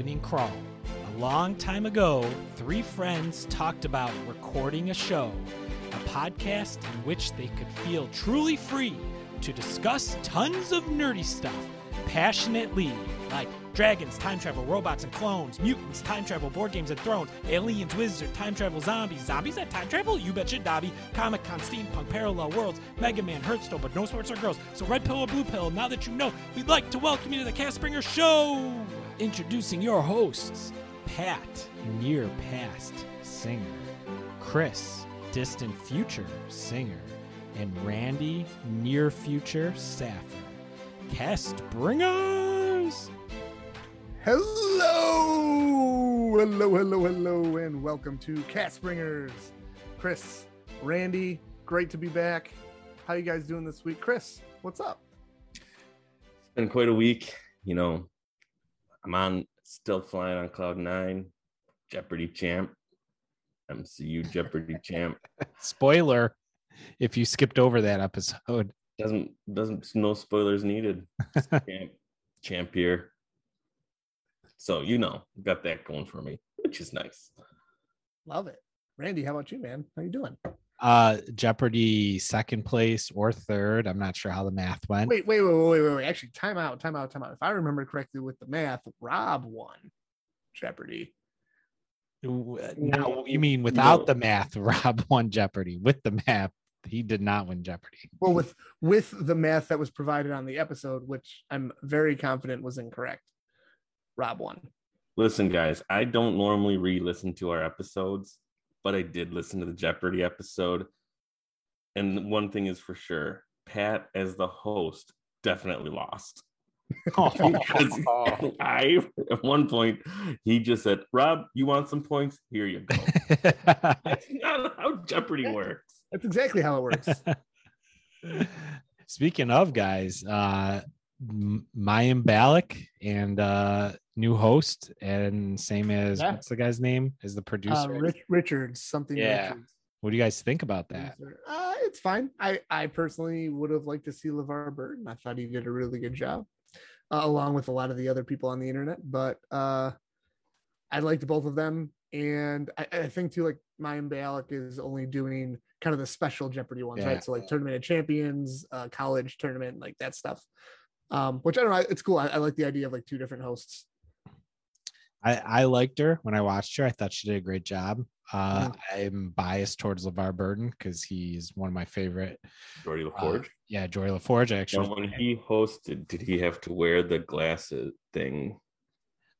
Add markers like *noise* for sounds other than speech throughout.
opening crawl. A long time ago, three friends talked about recording a show, a podcast in which they could feel truly free to discuss tons of nerdy stuff passionately, like dragons, time travel, robots and clones, mutants, time travel, board games and thrones, aliens, wizards, time travel, zombies, zombies that time travel? You betcha, Dobby. Comic Con, steampunk, parallel worlds, Mega Man, Hearthstone, but no sports or girls. So red pill or blue pill, now that you know, we'd like to welcome you to the Cast Bringer Show! Introducing your hosts, Pat, near past singer, Chris, distant future singer, and Randy, near future staffer. Cast Bringers! Hello, hello, hello, hello, and welcome to Cast Bringers. Chris, Randy, great to be back. How you guys doing this week? Chris, what's up? It's been quite a week. You know, I'm on still flying on cloud nine, Jeopardy champ, MCU Jeopardy *laughs* champ. Spoiler if you skipped over that episode. Doesn't doesn't no spoilers needed. *laughs* champ, champ here. So you know, got that going for me, which is nice. Love it. Randy, how about you, man? How you doing? Uh Jeopardy second place or third. I'm not sure how the math went. Wait, wait, wait, wait, wait, wait. Actually, time out, time out, time out. If I remember correctly with the math, Rob won Jeopardy. No, you mean without the math, *laughs* Rob won Jeopardy. With the math, he did not win Jeopardy. Well, with with the math that was provided on the episode, which I'm very confident was incorrect, Rob won. Listen, guys, I don't normally re-listen to our episodes, but I did listen to the Jeopardy episode. And one thing is for sure, Pat as the host definitely lost. *laughs* *laughs* Because I at one point he just said, Rob, you want some points? Here you go. *laughs* That's not how Jeopardy works. That's exactly how it works. Speaking of guys, uh Mayim Bialik and uh new host and same as Yeah. what's the guy's name? Is the Uh, producer. Rich, Richards, something. Yeah. Richards. what do you guys think about that? Uh, it's fine. I, I personally would have liked to see LeVar Burton. I thought he did a really good job, uh, along with a lot of the other people on the internet. But uh, I liked both of them. And I, I think too, like Mayim Bialik is only doing kind of the special Jeopardy ones, Yeah. right? So like Tournament of Champions, uh, college tournament, like that stuff. Um, which I don't know. It's cool. I, I like the idea of like two different hosts. I, I liked her when I watched her. I thought she did a great job. Uh, Mhm. I'm biased towards LeVar Burton because he's one of my favorite. Geordi Uh, LaForge. yeah, Geordi LaForge. I Now, actually. when he hosted, did he have to wear the glasses thing?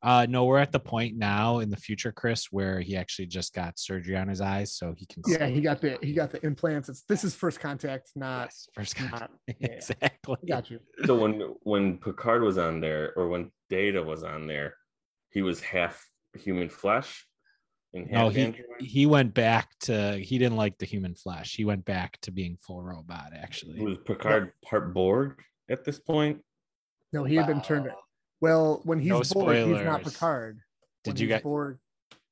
Uh, no, we're at the point now in the future, Chris, where he actually just got surgery on his eyes, so he can. Yeah, he got the he got the implants. It's this is first contact, *laughs* not, Yes, first contact. not *laughs* yeah. exactly. Got you. So when when Picard was on there, or when Data was on there, he was half human flesh and half No, he android? he went back to he didn't like the human flesh. He went back to being full robot. Actually, was Picard part Borg at this point? No, he had been turned. Wow. Well, when he's No Borg, he's not spoilers. Picard. Did When you get Borg?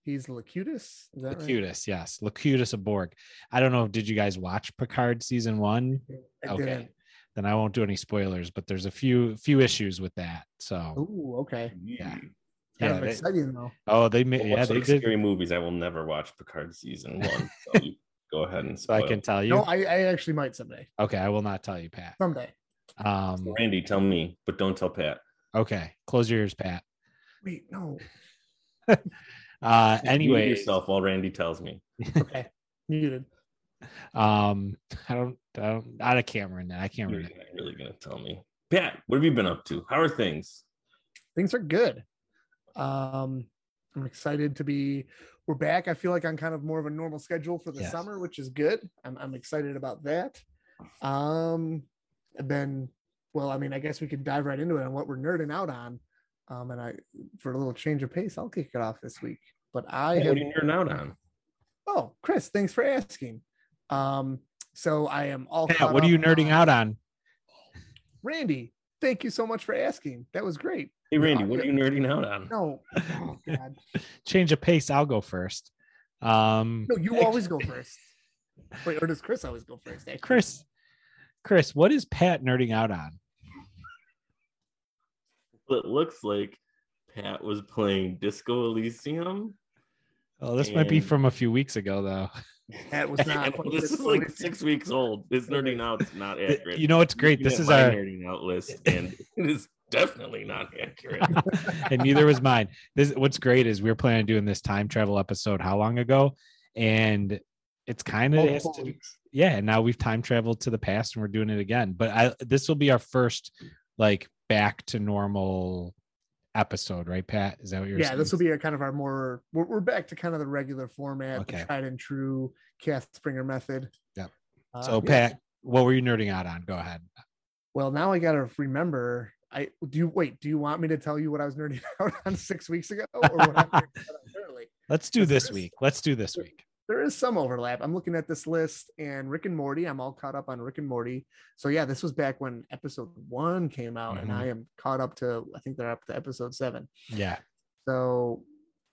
He's Locutus. Is that right? Yes, Locutus of Borg. I don't know. Did you guys watch Picard season one? I Okay. didn't. Then I won't do any spoilers, but there's a few few issues with that. So Ooh, okay. Yeah. Kind yeah, of they, exciting though. oh they Well, made yeah much they like did. scary movies. I will never watch Picard season *laughs* one. So you go ahead and So I can tell you. No, I, I actually might someday. okay, I will not tell you, Pat. Someday. Um, Randy, tell me, but don't tell Pat. Okay, close your ears, Pat. Wait, no. *laughs* Uh, Mute anyway, yourself while Randy tells me. *laughs* Okay. Muted. um, I don't, I don't, not a camera in that. I can't You're remember. really gonna tell me. Pat, what have you been up to? How are things? Things are good. Um, I'm excited to be. We're back. I feel like I'm kind of more of a normal schedule for the Yes. summer, which is good. I'm I'm excited about that. Um, I've then, well, I mean, I guess we could dive right into it on what we're nerding out on. Um, and I, for a little change of pace, I'll kick it off this week. But I What have are you nerding out on? Oh, Chris, thanks for asking. Um, so I am all. Pat, caught what are you nerding on- out on? Randy, thank you so much for asking. That was great. Hey Randy, No, what are you nerding out on? No, *laughs* oh, God. Change of pace. I'll go first. Um, no, you always go first. Wait, or does Chris always go first? *laughs* actually? Chris, Chris, what is Pat nerding out on? Well, It looks like Pat was playing Disco Elysium. Oh, this might be from a few weeks ago, though. That was not. *laughs* This is like six weeks old. This nerding out is not accurate. You know what's great? This is my our, nerding out list, and it is definitely not accurate. *laughs* and neither was mine. This what's great is we are planning on doing this time travel episode how long ago, and it's kind of Multiple weeks. yeah. And now we've time traveled to the past and we're doing it again. But I this will be our first like back to normal episode, right, Pat? Is that what you're Yeah, saying? this will be a kind of our more. We're, we're back to kind of the regular format, Okay. the tried and true Cast Bringer method. Yep. Uh, so yeah. Pat, what were you nerding out on? Go ahead. Well, now I gotta remember. I do you wait. Do you want me to tell you what I was nerding *laughs* out on six weeks ago, or what I'm nerding out on currently? Let's do this week. Let's do this week. There is some overlap. I'm looking at this list, and Rick and Morty. I'm all caught up on Rick and Morty. So yeah, this was back when episode one came out, and Mhm. I am caught up to. I think they're up to episode seven. Yeah. So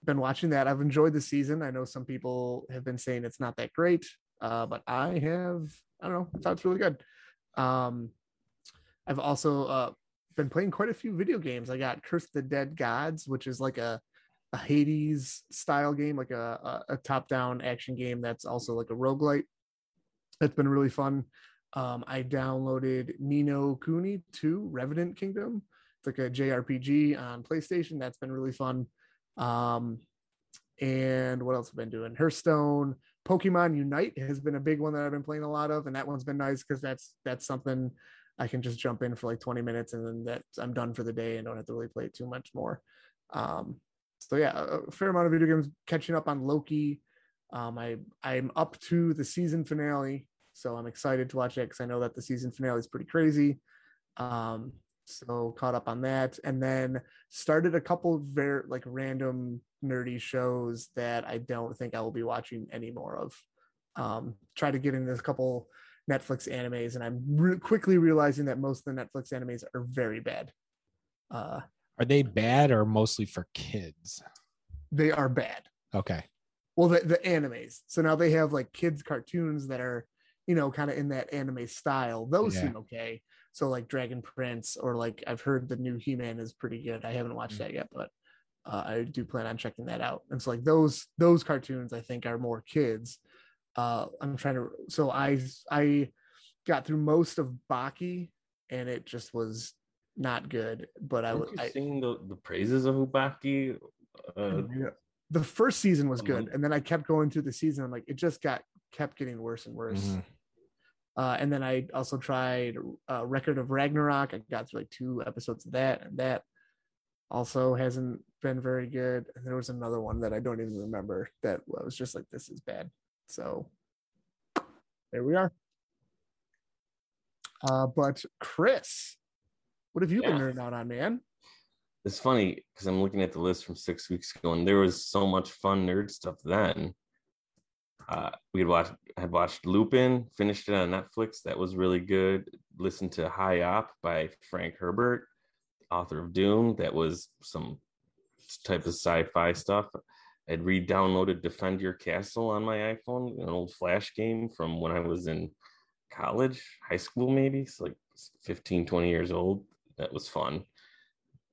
been watching that. I've enjoyed the season. I know some people have been saying it's not that great, uh, but I have. I don't know. I thought it's really good. Um, I've also uh, been playing quite a few video games. I got Curse the Dead Gods, which is like a a Hades style game, like a, a, a top down action game that's also like a roguelite. That's been really fun. Um, I downloaded Ni no Kuni 2 Revenant Kingdom. It's like a JRPG on PlayStation. That's been really fun. Um, and what else have I been doing? Hearthstone, Pokemon Unite has been a big one that I've been playing a lot of, and that one's been nice because that's that's something I can just jump in for like 20 minutes and then that I'm done for the day and don't have to really play it too much more. Um, so yeah, a fair amount of video games catching up on Loki. Um, I I'm up to the season finale, so I'm excited to watch it because I know that the season finale is pretty crazy. Um, so caught up on that, and then started a couple very like random nerdy shows that I don't think I will be watching any more of. Um, try to get into a couple Netflix animes, and I'm re- quickly realizing that most of the Netflix animes are very bad. Uh, Are they bad or mostly for kids? they are bad. Okay. well the, the animes so now they have like kids cartoons that are you know kind of in that anime style those Yeah. seem okay so like dragon prince or like i've heard the new he-man is pretty good i haven't watched Mm. that yet but uh, i do plan on checking that out and so like those those cartoons i think are more kids uh i'm trying to so i i got through most of baki and it just was not good but i Haven't would you I, seen the, the praises of Ubaki? Uh, yeah. the first season was good Mhm. and then i kept going through the season i'm like it just got kept getting worse and worse Mhm. uh, and then i also tried uh, record of ragnarok i got through like two episodes of that and that also hasn't been very good and there was another one that i don't even remember that I was just like this is bad so there we are uh, but chris what have you been Yeah. nerding out on man it's funny because I'm looking at the list from six weeks ago, and there was so much fun nerd stuff then. Uh, we had watched, had watched Lupin, finished it on Netflix. That was really good. Listened to High-Opp by Frank Herbert, author of Dune. That was some type of sci-fi stuff. I'd re-downloaded Defend Your Castle on my iPhone, an old Flash game from when I was in college, high school maybe, it's like 15, 20 years old. That was fun.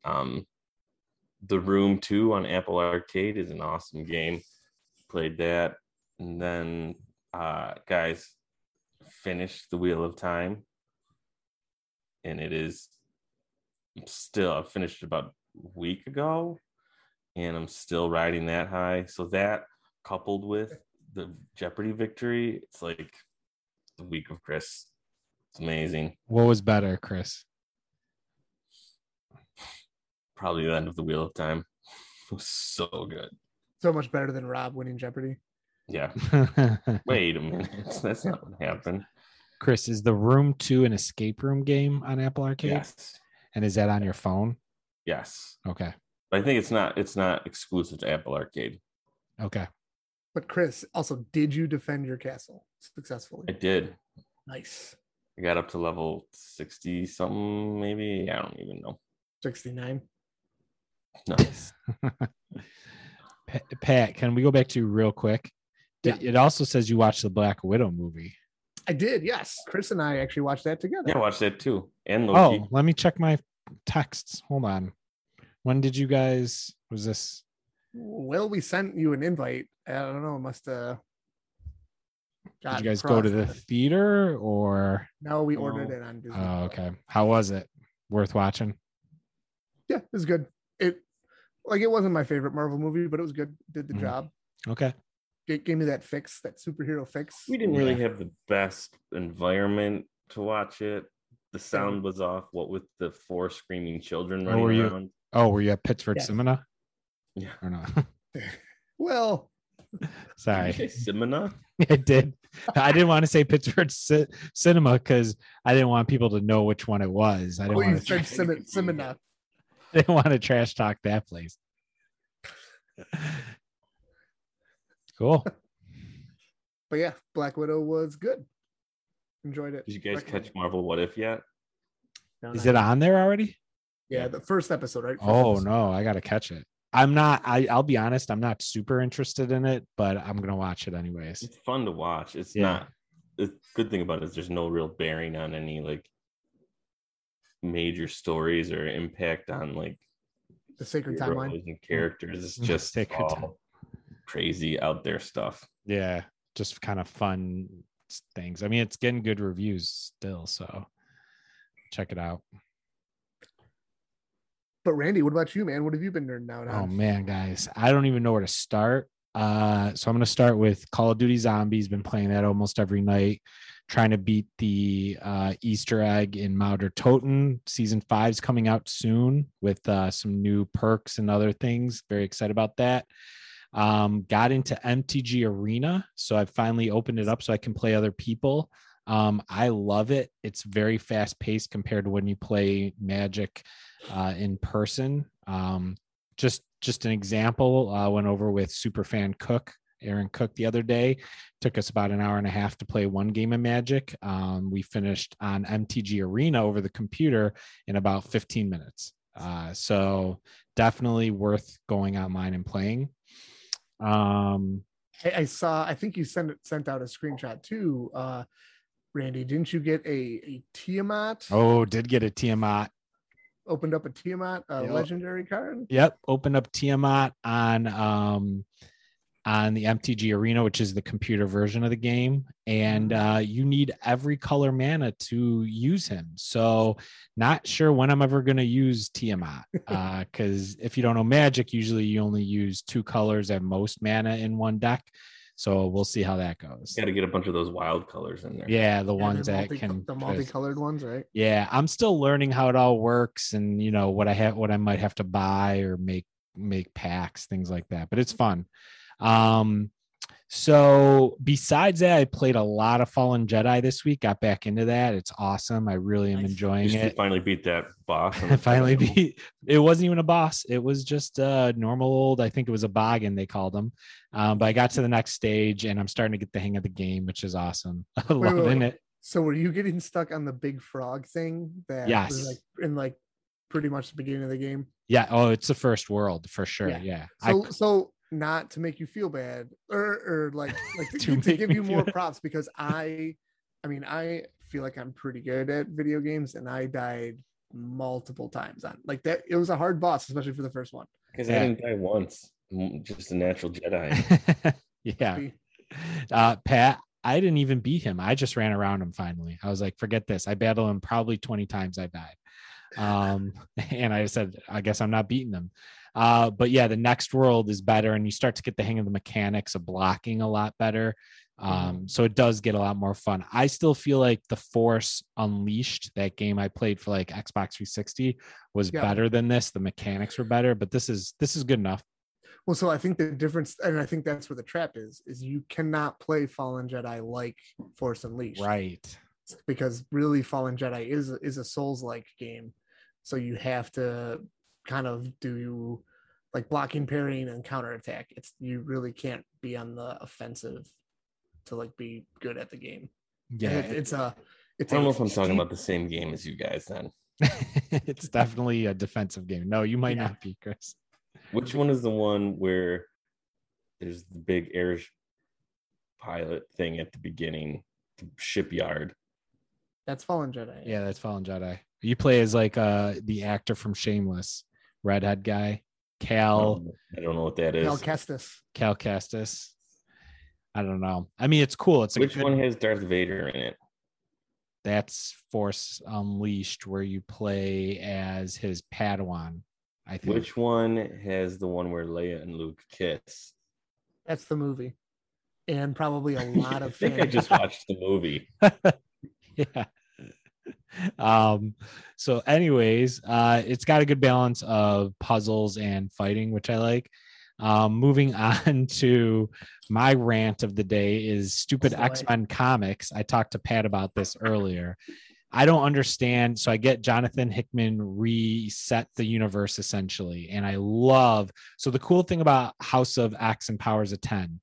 Um, the Room 2 on Apple Arcade is an awesome game. Played that. And then, uh, guys, finished The Wheel of Time. And it is still, I finished about a week ago. And I'm still riding that high. So that coupled with the Jeopardy victory, it's like the week of Chris. It's amazing. What was better, Chris? Probably the end of the Wheel of Time. It was so good. so much better than rob winning jeopardy Yeah. *laughs* Wait a minute. *laughs* That's not what happened. Chris, is the Room 2 an escape room game on Apple Arcade? Yes. And is that on your phone? Yes. Okay. But I think it's not it's not exclusive to Apple Arcade. Okay. But Chris, also, did you defend your castle successfully? I did. Nice. I got up to level 60 something, maybe. I don't even know. 69. Nice. *laughs* Pat, can we go back to you real quick? Yeah. It- It also says you watched the Black Widow movie. I did, yes. Chris and I actually watched that together. Yeah, I watched that too. And Loki. Oh, let me check my texts. Hold on. When did you guys? Was this? Well, we sent you an invite. I don't know. It must have. Did you guys go to the theater or? No, we No. ordered it on Disney. Oh, okay. How was it? Worth watching? Yeah, it was good. It like it wasn't my favorite Marvel movie, but it was good. Did the Mhm. job. Okay. It gave me that fix, that superhero fix. We didn't really Yeah. have the best environment to watch it. The sound was off. What with the four screaming children Oh, running were you- around. Oh, were you at Pittsburgh Yes. Cinema? Yeah. Or not? *laughs* Well, *laughs* Sorry. Did you say Simona? *laughs* I did. I didn't want to say Pittsburgh Ci- Cinema because I didn't want people to know which one it was. I didn't well, you want to. said Sim- Simona. didn't want to trash talk that place. Cool. *laughs* But yeah, Black Widow was good. Enjoyed it. Did you guys Recommend catch Marvel What If yet? No, Is it yet. on there already? Yeah, the first episode, right? Oh, first Oh episode. no, I gotta catch it. I'm not. I I'll be honest. I'm not super interested in it, but I'm gonna watch it anyways. It's fun to watch. It's Yeah. not. The good thing about it is there's no real bearing on any like major stories or impact on like The Sacred Timeline. and characters. It's Mm, just all crazy out there stuff. Yeah, just kind of fun things. I mean, it's getting good reviews still, so check it out. But Randy, what about you, man? What have you been nerding out Oh man, guys, I don't even know where to start. Uh, so I'm gonna start with Call of Duty Zombies. Been playing that almost every night, trying to beat the uh, Easter egg in Mauer der Toten. Season five's coming out soon with uh, some new perks and other things. Very excited about that. Um, got into MTG Arena, so I finally opened it up so I can play other people. Um, I love it. It's very fast paced compared to when you play Magic uh, in person. Um, just just an example. I went over with superfan Cook, Aaron Cook, the other day. Took us about an hour and a half to play one game of Magic. Um, we finished on MTG Arena over the computer in about 15 minutes. Uh, so definitely worth going online and playing. Um, I, I saw. I think you sent it sent out a screenshot too. Uh, Randy, didn't you get a, a Tiamat? oh, did get a Tiamat. Opened up a Tiamat uh, Yep. legendary card. Yep, opened up Tiamat on um on the MTG Arena, which is the computer version of the game, and uh, you need every color mana to use him. So, not sure when I'm ever going to use Tiamat, *laughs* because if you don't know Magic, usually you only use two colors at most mana in one deck. So we'll see how that goes. Got to get a bunch of those wild colors in there. Yeah, the Yeah, ones the that multi- can the multicolored ones, right? yeah i'm still learning how it all works and you know what i have what i might have to buy or make make packs things like that but it's fun um so besides that i played a lot of fallen jedi this week got back into that it's awesome i really am Nice. enjoying You it finally beat that boss. I *laughs* finally final. beat it wasn't even a boss it was just a normal old i think it was a boggin they called them um, but i got to the next stage and i'm starting to get the hang of the game which is awesome *laughs* wait, loving wait. it So were you getting stuck on the big frog thing that Yes. was like in like pretty much the beginning of the game? yeah oh it's the first world for sure Yeah. yeah, I So so not to make you feel bad or or like *laughs* like to, To to give you more bad. props because I I mean I feel like I'm pretty good at video games and I died multiple times on like that it was a hard boss especially for the first one. Because Yeah. I didn't die once. I'm just a natural Jedi. *laughs* yeah. Uh, Pat, I didn't even beat him. I just ran around him finally. I was like, forget this. I battled him probably 20 times. I died. Um, *laughs* and I said, I guess I'm not beating them. Uh, but yeah, the next world is better, and you start to get the hang of the mechanics of blocking a lot better. Um, so it does get a lot more fun. I still feel like the Force Unleashed, that game I played for like Xbox 360, was Yeah. better than this. The mechanics were better, but this is this is good enough. Well, so I think the difference, and I think that's where the trap is, is you cannot play Fallen Jedi like Force Unleashed, Right. Because really, Fallen Jedi is is a Souls-like game, so you have to kind of do like blocking, parrying, and counterattack. It's you really can't be on the offensive to like be good at the game. Yeah. It, it's a it's I don't a know if I'm talking steep- about the same game as you guys then. *laughs* it's definitely a defensive game. No, you might Yeah. not be, Chris. Which one is the one where there's the big air pilot thing at the beginning, the shipyard? that's Fallen Jedi. Yeah, that's Fallen Jedi. You play as like uh the actor from Shameless, redhead guy, Cal I don't know what that is. Cal Kestis. Cal Kestis. I don't know. I mean, it's cool. It's Which good- one has Darth Vader in it? That's Force Unleashed, where you play as his Padawan. I think. Which one has the one where Leia and Luke kiss? That's the movie. And probably a *laughs* lot I of think I just watched the movie. *laughs* yeah. Um. So, anyways, uh, it's got a good balance of puzzles and fighting, which I like. Um, moving *laughs* on to my rant of the day is stupid Slay. X Men comics. I talked to Pat about this earlier. I don't understand. So I get Jonathan Hickman reset the universe essentially, and I love. So the cool thing about House of X and Powers of Ten,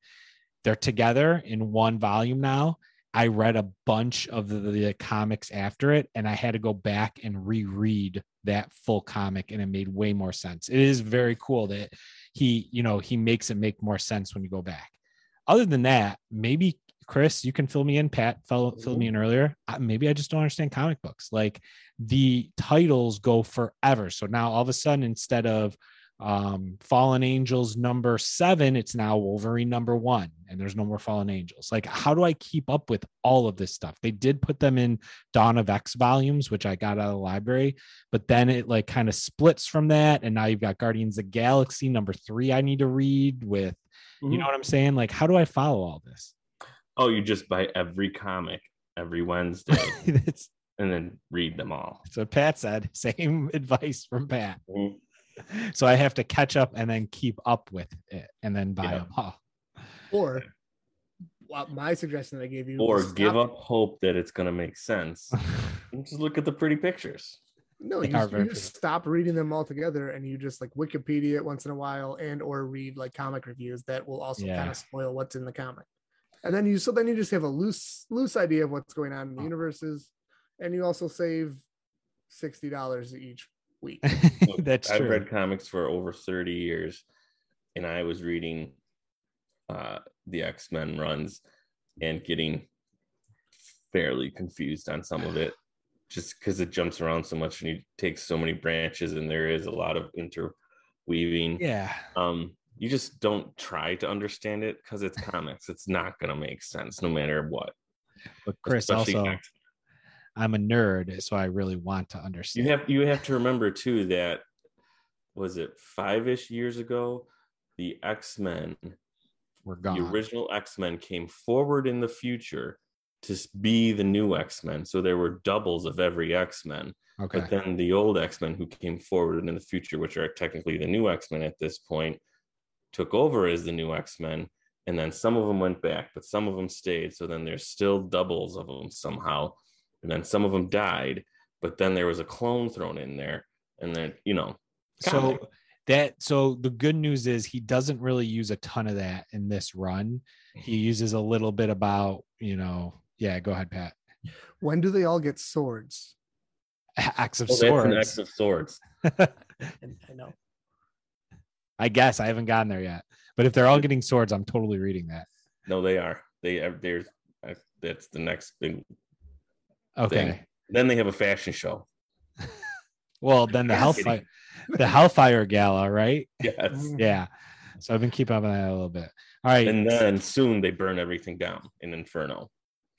they're together in one volume now. I read a bunch of the, the comics after it, and I had to go back and reread that full comic, and it made way more sense. It is very cool that he, you know, he makes it make more sense when you go back. Other than that, maybe Chris, you can fill me in. Pat fill, filled me mm-hmm. in earlier. Maybe I just don't understand comic books. Like the titles go forever. So now all of a sudden, instead of um, Fallen Angels number seven, it's now Wolverine number one, and there's no more Fallen Angels. Like, how do I keep up with all of this stuff? They did put them in Dawn of X volumes, which I got out of the library, but then it like kind of splits from that, and now you've got Guardians of the Galaxy number three. I need to read with, you know what I'm saying? Like, how do I follow all this? Oh, you just buy every comic every Wednesday *laughs* and then read them all. So Pat said. *laughs* Same advice from Pat. Mhm. *laughs* So I have to catch up and then keep up with it, and then buy Yeah. them all. Or well, my suggestion that I gave you Or was give stop- up hope that it's going to make sense. *laughs* just look at the pretty pictures. No, They you, are just- very you just stop reading them all together and you just like Wikipedia it once in a while and or read like comic reviews that will also Yeah. kind of spoil what's in the comic. And then you so then you just have a loose loose idea of what's going on in the universes and you also save $60 each week. *laughs* Look, That's I've true. read comics for over 30 years and I was reading uh, the X Men runs and getting fairly confused on some of it just because it jumps around so much and you take so many branches and there is a lot of interweaving. yeah. Um, you just don't try to understand it because it's comics. It's not going to make sense no matter what. But Chris, Especially also, X- I'm a nerd, so I really want to understand. you have you have to remember too that was it five ish years ago, the X Men We're the original X-Men came forward in the future to be the new X-Men. So there were doubles of every X-Men. okay. But then the old X-Men who came forward in the future, which are technically the new X-Men at this point, took over as the new X-Men. And then some of them went back, but some of them stayed. So then there's still doubles of them somehow. And then some of them died, but then there was a clone thrown in there. And then, you know, so comic. that so the good news is he doesn't really use a ton of that in this run. He uses a little bit about, you know, yeah, go ahead, Pat. when do they all get swords? *laughs* Axe of oh, swords. X of swords. I know. I guess I haven't gotten there yet. But if they're all getting swords, I'm totally reading that. No, they are. They are. There's. uh, That's the next big Okay. thing. Then they have a fashion show. *laughs* Well, then the Hellfire, the Hellfire Gala, right? Yes. *laughs* Yeah. So I've been keeping up on that a little bit. All right. And then soon they burn everything down in Inferno.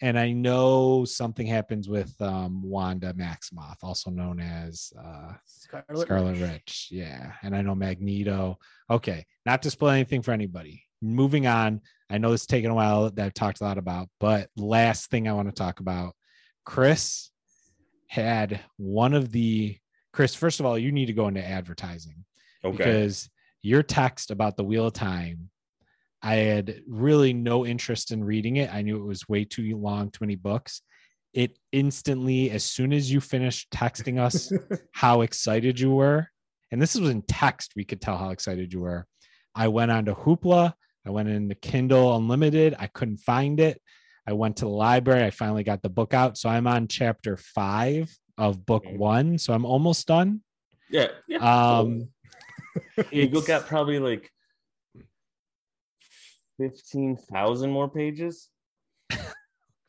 and I know something happens with um, Wanda Maximoff, also known as uh, Scarlet, Scarlet Witch. Witch. Yeah, and I know Magneto. Okay, not to spoil anything for anybody. Moving on. I know it's taken a while that I've talked a lot about, but last thing I want to talk about, Chris had one of the Chris. First of all, you need to go into advertising Okay. because your text about the Wheel of Time, I had really no interest in reading it. I knew it was way too long, too many books. It instantly, as soon as you finished texting us *laughs* how excited you were, and this was in text, we could tell how excited you were. I went on to Hoopla. I went into Kindle Unlimited. I couldn't find it. I went to the library. I finally got the book out. So I'm on chapter five of book one. So I'm almost done. yeah. yeah. Um, *laughs* you it's- got probably like fifteen thousand more pages.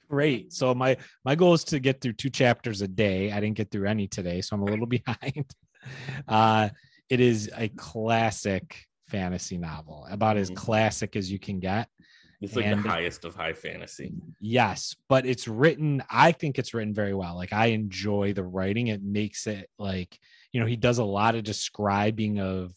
great. So my my goal is to get through two chapters a day. I didn't get through any today, so I'm a little *laughs* behind. Uh, it is a classic fantasy novel, about as Mhm. classic as you can get. It's like And- the highest of high fantasy. Yes, but it's written. I think it's written very well. Like I enjoy the writing. It makes it like you know he does a lot of describing of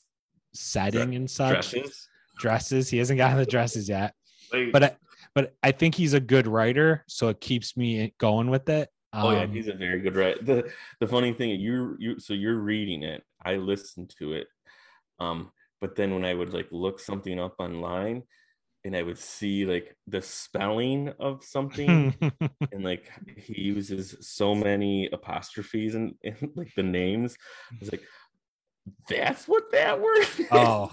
setting and such Dresses. dresses. He hasn't gotten the dresses yet, Like, but I, but I think he's a good writer, so it keeps me going with it. oh yeah, Um, he's a very good writer. The the funny thing, you you so you're reading it. I listened to it. Um, but then when I would like look something up online and I would see like the spelling of something *laughs* and like he uses so many apostrophes and, and like the names. I was like, that's what that word. is? oh,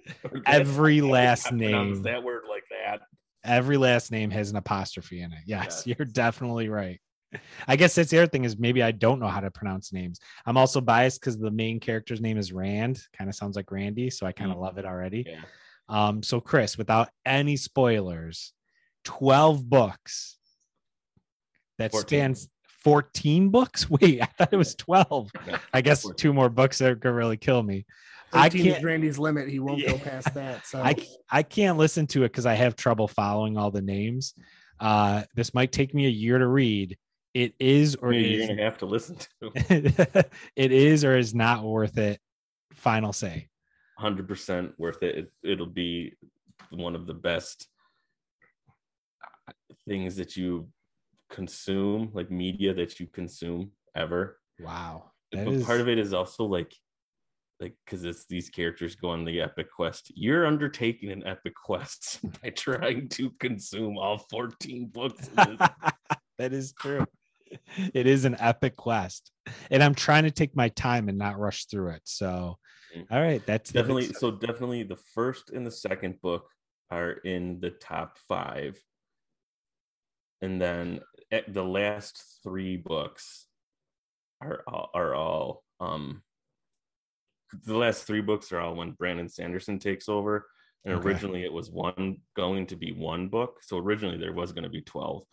*laughs* every last name. That word like that. every last name has an apostrophe in it. Yes, Yes. you're definitely right. I guess that's the other thing is maybe I don't know how to pronounce names. I'm also biased because the main character's name is Rand. Kind of sounds like Randy, so I kind of Mm. love it already. Yeah. Um, so Chris, without any spoilers, 12 books that 14. spans 14 books. *laughs* Wait, I thought it was 12. I guess 14. two more books that could really kill me. I can't- Randy's limit. He won't go past that. So I I can't listen to it because I have trouble following all the names. Uh, this might take me a year to read. It is or Maybe it you're is, gonna have to listen to *laughs* it is or is not worth it. Final say. 100% worth it. it. It'll be one of the best uh, things that you consume, like media that you consume ever. Wow. That but is- part of it is also like like because it's these characters go on the epic quest you're undertaking an epic quest *laughs* by trying to consume all 14 books *laughs* that is true. It is an epic quest, and I'm trying to take my time and not rush through it. So. All right, that's definitely so definitely the first and the second book are in the top five. And then the last three books are all, are all um the last three books are all when brandon sanderson takes over. And Okay. originally it was one going to be one book. So originally there was going to be 12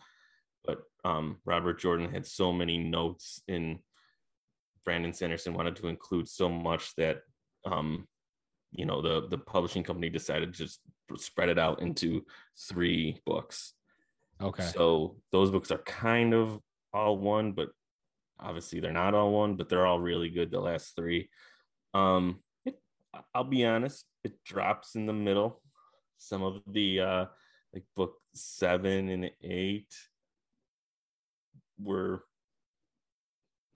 but um robert jordan had so many notes in brandon sanderson wanted to include so much that um you know the the publishing company decided to just spread it out into three books. Okay. so those books are kind of all one but obviously they're not all one but they're all really good the last three. Um it, i'll be honest it drops in the middle. Some of the uh like book seven and eight were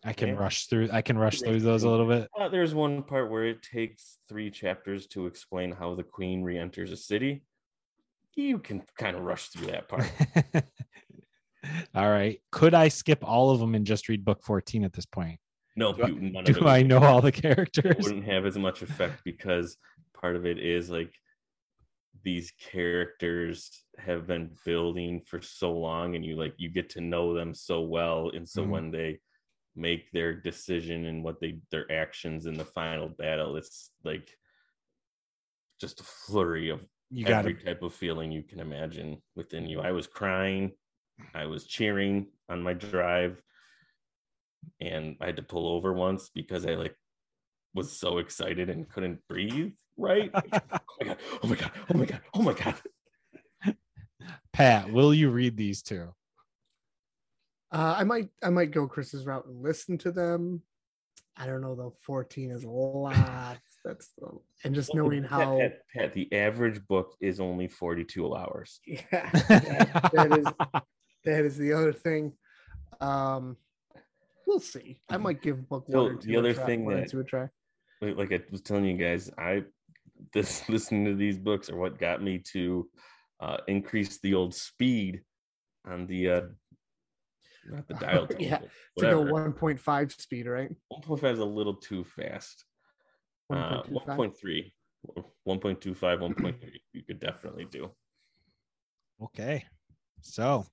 I can yeah. rush through. I can rush through those a little bit. Uh, there's one part where it takes three chapters to explain how the queen re-enters a city. You can kind of rush through that part. *laughs* all right. Could I skip all of them and just read book 14 at this point? No, Do I- you- none Do it I know all the it characters? wouldn't have as much effect because part of it is like these characters have been building for so long and you like you get to know them so well and so Mhm. when they make their decision and what they their actions in the final battle it's like just a flurry of You every it. type of feeling you can imagine within you. I was crying, I was cheering on my drive, and I had to pull over once because I like was so excited and couldn't breathe. Right? *laughs* oh my god! Oh my god! Oh my god! Oh my god! Pat, will you read these two? Uh, I might I might go Chris's route and listen to them. I don't know though. 14 is a lot. *laughs* That's the, and just knowing Pat, how Pat, Pat, the average book is only forty-two hours. *laughs* yeah, that- that is that is the other thing. Um we'll see. I might give book So one the other try- thing that- two a try. like like I was telling you guys, I this *laughs* listening to these books are what got me to uh, increase the old speed on the uh, not the dial *laughs* tone, Yeah, but To go 1.5 speed, right? 1.5 is a little too fast. Uh, 1.25. 1.3, 1.25, 1.3, you could definitely do. Okay. So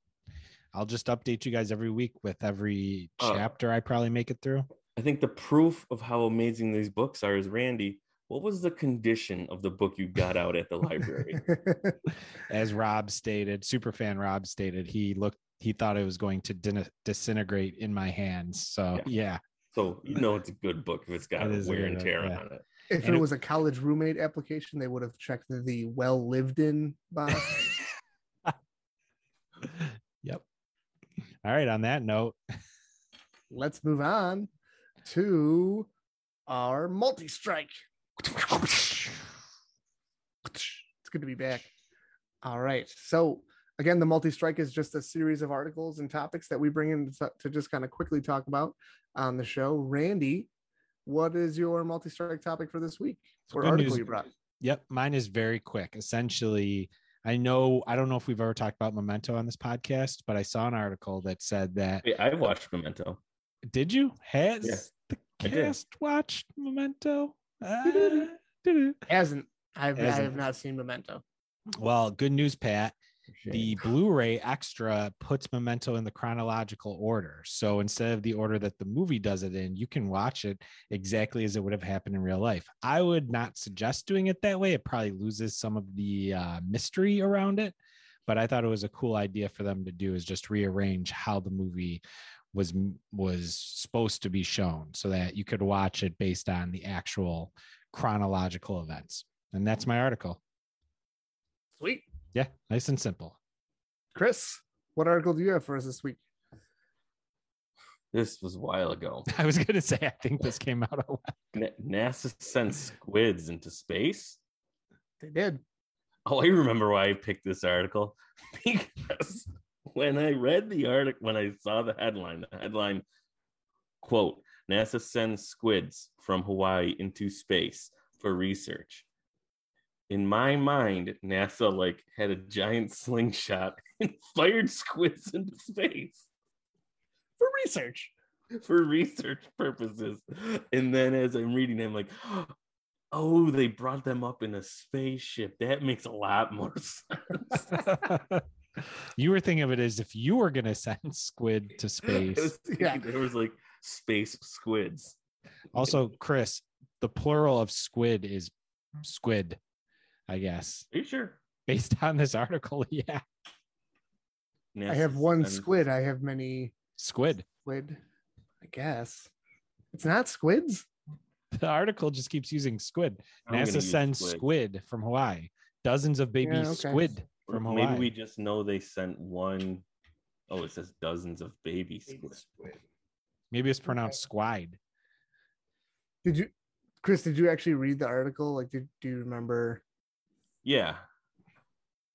I'll just update you guys every week with every Uh, chapter I probably make it through. I think the proof of how amazing these books are is Randy. What was the condition of the book you got out at the library? *laughs* As Rob stated, superfan Rob stated, he looked, he thought it was going to din- disintegrate in my hands. So, yeah. So you know it's a good book if it's got It is a wear good and book, tear yeah. on it. If And it it- was a college roommate application, they would have checked the well lived in box. *laughs* yep. All right. On that note, Let's move on to our multi strike. It's good to be back. All right. So, again, the multi strike is just a series of articles and topics that we bring in to, to just kind of quickly talk about on the show. Randy, what is your multi strike topic for this week? So Or good article news. you brought? Yep, mine is very quick. Essentially, I know I don't know if we've ever talked about Memento on this podcast, but I saw an article that said that Hey, I watched Memento. did you has Yeah, the cast watched Memento? *laughs* Uh. Hasn't. I've, Hasn't. have not seen Memento. well, good news, Pat. Shame. The Blu-ray extra puts Memento in the chronological order. So instead of the order that the movie does it in, you can watch it exactly as it would have happened in real life. I would not suggest doing it that way. It probably loses some of the uh, mystery around it. But I thought it was a cool idea for them to do is just rearrange how the movie was was supposed to be shown so that you could watch it based on the actual chronological events. And that's my article. Sweet. Yeah, nice and simple. Chris, what article do you have for us this week? This was a while ago. *laughs* I was going to say, I think this came out a while. *laughs* Na- NASA sent squids into space. They did. Oh, I remember why I picked this article *laughs* because when I read the article, when I saw the headline, the headline quote, NASA sends squids from Hawaii into space for research. In my mind, NASA like had a giant slingshot *laughs* and fired squids into space For research. for research purposes. And then as I'm reading, I'm like, *gasps* oh, they brought them up in a spaceship. That makes a lot more *laughs* sense. *laughs* you were thinking of it as if you were going to send squid to space. was, Yeah. There was like space squids. Also, Chris, the plural of squid is squid, I guess. Are you sure? Based on this article, *laughs* yeah, I have one squid. I have many squid. squid. I guess it's not squids. The article just keeps using squid. I'm NASA sends squid. from Hawaii. Dozens of baby Yeah, okay. squid Or from Maybe we just know they sent one oh it says dozens of baby squid. Maybe it's pronounced squide. Did you, Chris? Did you actually read the article? Like, did do you remember? Yeah.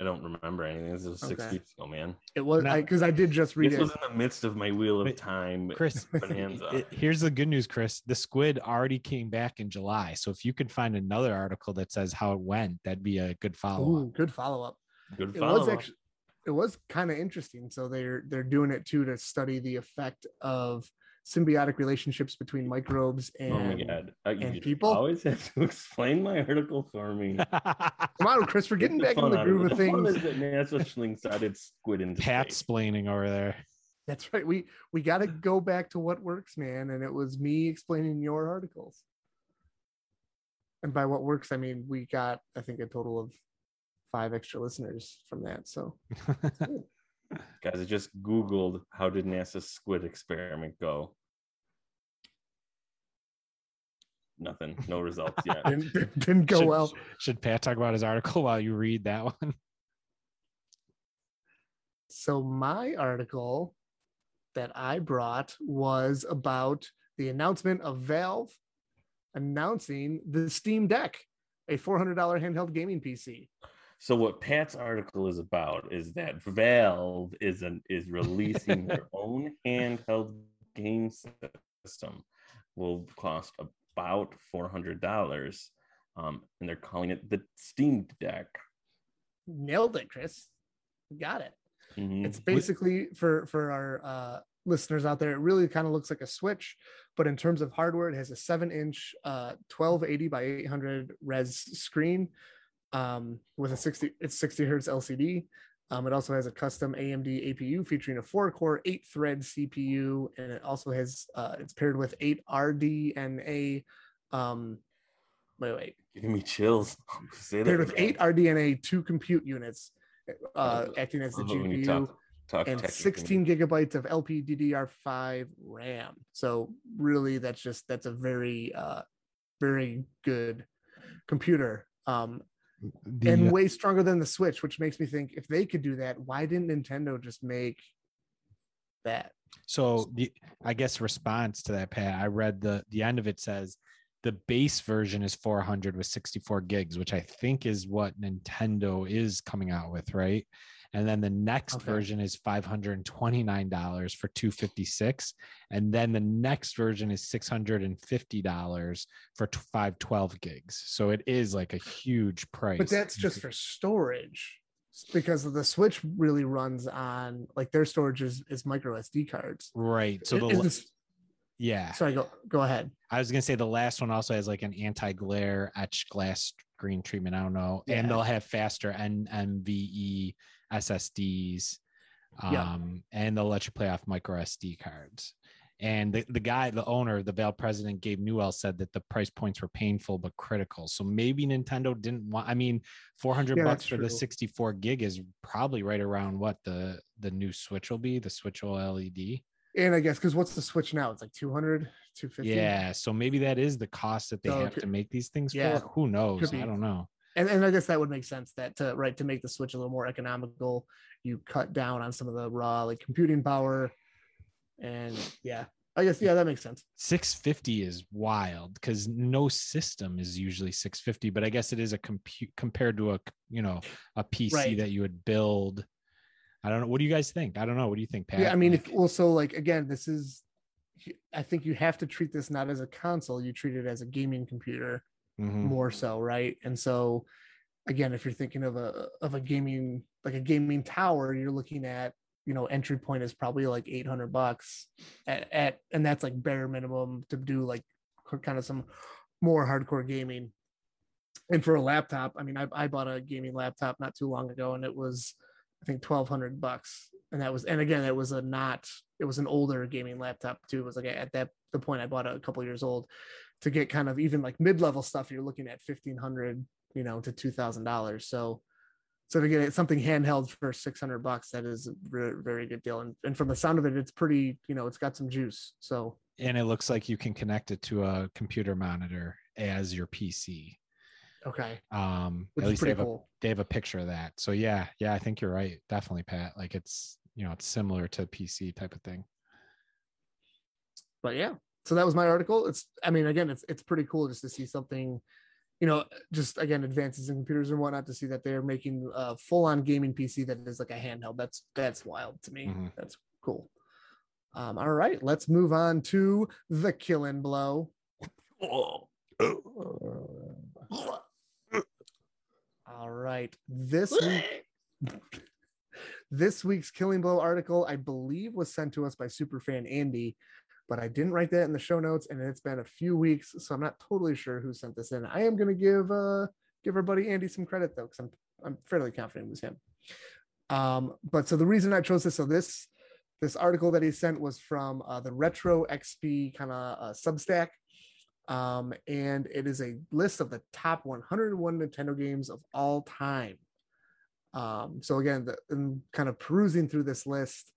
I don't remember anything. This was six Okay. weeks ago, man. It was Now- because I, did just read it. This it. was in the midst of my wheel of Wait, time Chris, *laughs* bonanza. it- here's the good news, Chris. The squid already came back in July. So if you could find another article that says how it went, that'd be a good follow up. Good follow up. Good It follow. was actually it was kind of interesting. So they're they're doing it too to study the effect of symbiotic relationships between microbes and oh my god. Uh, and just people? always *laughs* have to explain my article for me. *laughs* come on, Chris, we're getting Get back in fun the out groove it. of The things. is that NASA slingshotted squid into Pat space. splaining over there. That's right. We we got to go back to what works, man. And it was me explaining your articles. And by what works, I mean we got I think a total of five extra listeners from that. So *laughs* Guys, I just Googled how did NASA's squid experiment go? Nothing. No results yet. *laughs* didn't, didn't go should, well. Should Pat talk about his article while you read that one? *laughs* So my article that I brought was about the announcement of Valve announcing the Steam Deck, a $400 handheld gaming PC. So what Pat's article is about is that Valve is an is releasing their *laughs* own handheld game system. Will cost about four hundred dollars, um, and they're calling it the Steam Deck. Nailed it, Chris. Got it. Mhm. It's basically for for our uh, listeners out there. It really kind of looks like a Switch, but in terms of hardware, it has a seven-inch, uh, 1280 by 800 res screen, um, with a 60 it's 60 hertz LCD. Um, it also has a custom AMD APU featuring a four-core, eight-thread CPU, and it also has uh, it's paired with eight RDNA. Um, wait, wait, giving me chills. *laughs* Say that paired with eight RDNA two compute units, uh, Oh, acting as the Oh, GPU talk- talk and 16 gigabytes of LPDDR5 RAM. So really, that's just that's a very uh, very good computer. Um, The, and uh, way stronger than the Switch, which makes me think if they could do that, why didn't Nintendo just make that? So the I guess response to that, Pat, I read the the end of it says the base version is 400 with 64 gigs, which I think is what Nintendo is coming out with, right? And then the next Okay. version is $529 for 256. And then the next version is $650 for 512 gigs. So it is like a huge price. But that's just for storage because the Switch really runs on like their storage is, is micro SD cards. right. So the this- yeah. sorry, go go ahead. I was gonna say the last one also has like an anti-glare etched glass screen treatment. I don't know, and they'll have faster NVMe SSDs, um, Yeah. and they'll let you play off micro SD cards. And the, the guy, the owner, the Valve president, Gabe Newell, said that the price points were painful but critical. So maybe Nintendo didn't want. I mean, four hundred Yeah, bucks for the sixty-four gig is probably right around what the the new Switch will be. The Switch OLED. And I guess because what's the Switch now? It's like 200, 250. Yeah, so maybe that is the cost that they So have could- to make these things yeah, for. Who knows? I don't know. And, and I guess that would make sense that to right to make the Switch a little more economical, you cut down on some of the raw like computing power, and yeah, I guess yeah that makes sense. 650 is wild because no system is usually 650, but I guess it is a compute compared to a you know a PC Right. that you would build. I don't know. What do you guys think? I don't know. What do you think, Pat? Yeah, I mean, Like, if also like again, this is, I think you have to treat this not as a console, you treat it as a gaming computer mhm. more so, right? And so, again, if you're thinking of a of a gaming like a gaming tower, you're looking at you know entry point is probably like 800 bucks at, at and that's like bare minimum to do like kind of some more hardcore gaming and for a laptop i mean I, I bought a gaming laptop not too long ago and it was i think 1200 bucks and that was and again it was a not it was an older gaming laptop too it was like at that the point i bought a couple years old to get kind of even like mid-level stuff you're looking at 1500 you know to $2000 so so to get something handheld for 600 bucks that is a very, very good deal and, and from the sound of it it's pretty you know it's got some juice so and it looks like you can connect it to a computer monitor as your PC. okay Um, which at least they have, a, they have a picture of that. So yeah, yeah, I think you're right. Definitely, Pat. Like it's you know it's similar to PC type of thing. but yeah so that was my article. It's i mean again it's it's pretty cool just to see something you know just again advances in computers and whatnot to see that they're making a full-on gaming pc that is like a handheld. That's that's wild to me. Mhm. that's cool. Um all right let's move on to the killing blow. All right this week this week's killing blow article i believe was sent to us by superfan andy but I didn't write that in the show notes, and it's been a few weeks, so I'm not totally sure who sent this in. I am going to give uh give our buddy Andy some credit though, because I'm I'm fairly confident it was him. Um, but so the reason I chose this, so this this article that he sent was from uh, the Retro XP kind of uh, Substack, um, and it is a list of the top 101 Nintendo games of all time. Um, so again, the, kind of perusing through this list,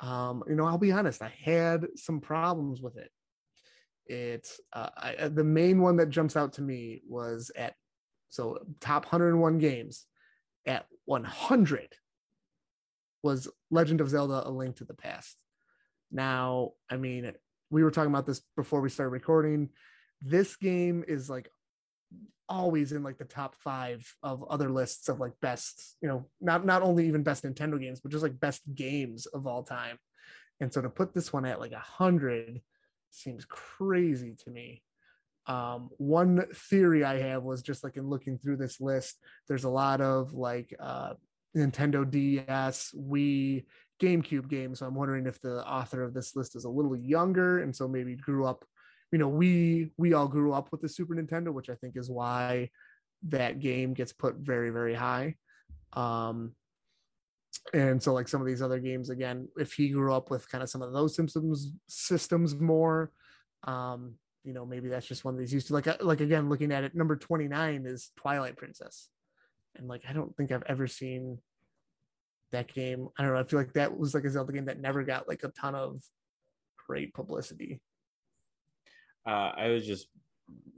um, you know, I'll be honest, I had some problems with it. It's uh, I, uh, the main one that jumps out to me was at so top 101 games at 100 was Legend of Zelda: A Link to the Past. Now, I mean, we were talking about this before we started recording. This game is like always in like the top five of other lists of like best, you know, not not only even best Nintendo games, but just like best games of all time. And so to put this one at like a hundred seems crazy to me. Um, one theory I have was just like in looking through this list, there's a lot of like uh, Nintendo DS, Wii, GameCube games. So I'm wondering if the author of this list is a little younger and so maybe grew up you know we we all grew up with the super nintendo which i think is why that game gets put very very high. Um and so like some of these other games again if he grew up with kind of some of those systems systems more um you know maybe that's just one of these used to like uh, like again looking at it number 29 is twilight princess. And like i don't think i've ever seen that game. I don't know i feel like that was like a zelda game that never got like a ton of great publicity Uh, I was just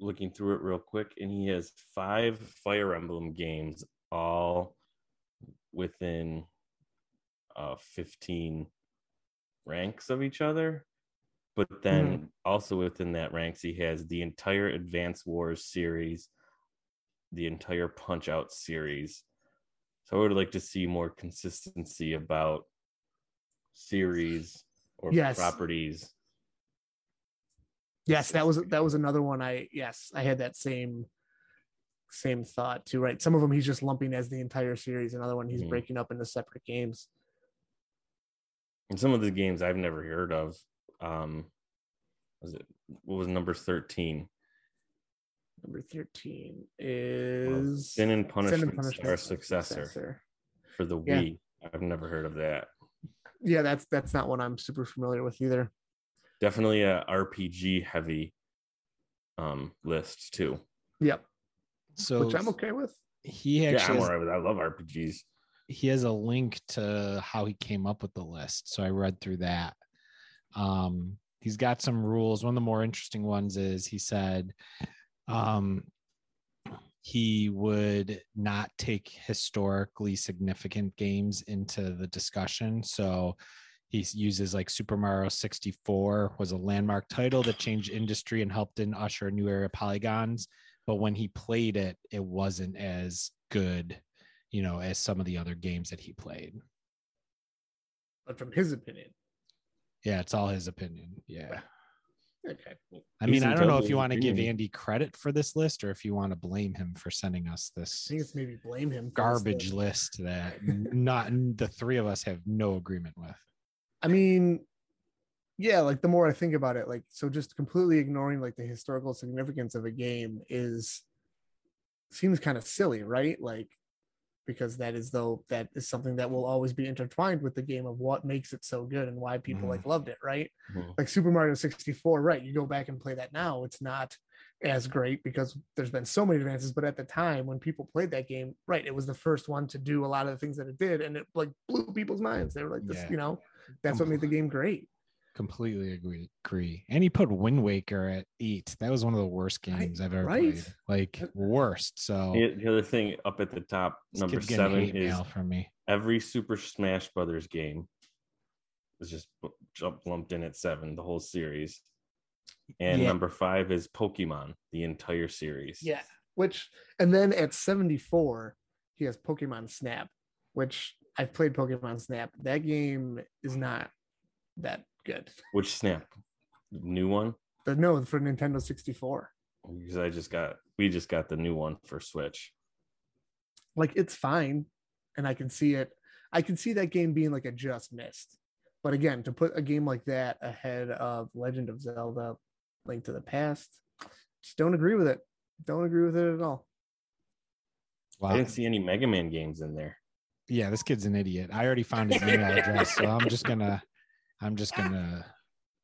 looking through it real quick, and he has five Fire Emblem games, all within uh 15 ranks of each other. But then also within that ranks, he has the entire Advance Wars series, the entire Punch Out series. So I would like to see more consistency about series or Yes. properties. Yes, that was that was another one. I yes, I had that same same thought too. Right, some of them he's just lumping as the entire series. Another one he's Mhm. breaking up into separate games. And some of the games I've never heard of. Um was it what was number 13? Number thirteen is Sin and Sin Punishment, and Punishment Star Successor Successor. for the Yeah. Wii. I've never heard of that. Yeah, that's that's not one I'm super familiar with either. Definitely a RPG heavy um list too. Yep, So which I'm okay with. he actually Yeah, I'm has, alright with. I love RPGs. he has a link to how he came up with the list. So I read through that. Um, he's got some rules. One of the more interesting ones is he said um, he would not take historically significant games into the discussion. So he uses like Super Mario 64 was a landmark title that changed industry and helped in usher a new era of polygons. But when he played it, it wasn't as good, you know, as some of the other games that he played. But from his opinion, Yeah, it's all his opinion. Yeah. okay. I He's mean, I don't know if you want to give. Andy credit for this list or if you want to blame him for sending us I this think it's maybe blame him. garbage list that not the three of us have no agreement with. I mean, yeah, like the more I think about it, like so just completely ignoring like the historical significance of a game is seems kind of silly, right? Like because that is though that is something that will always be intertwined with the game of what makes it so good and why people Mhm. like loved it, right? Mhm. Like Super Mario 64, right? You go back and play that now, it's not as great because there's been so many advances, but at the time when people played that game, right, it was the first one to do a lot of the things that it did and it like blew people's minds. They were like this, Yeah. you know, that's what made the game great. Completely agree. Agree. And he put Wind Waker at eight. That was one of the worst games I've ever right. played. Like worst. So The the other thing up at the top, number seven hate is mail from me. every Super Smash Brothers game is just jump lumped in at seven, the whole series. And Yeah. number five is Pokemon, the entire series. Yeah. Which and then at 74, he has Pokemon Snap, which I've played Pokemon Snap. That game is not that good. Which snap? New one? But no, for Nintendo 64. Because I just got we just got the new one for Switch. Like it's fine. And I can see it. I can see that game being like a just missed. But again, to put a game like that ahead of Legend of Zelda, Link to the Past, just don't agree with it. Don't agree with it at all. I didn't see any Mega Man games in there. Yeah, this kid's an idiot. I already found his email *laughs* address, so I'm just gonna I'm just gonna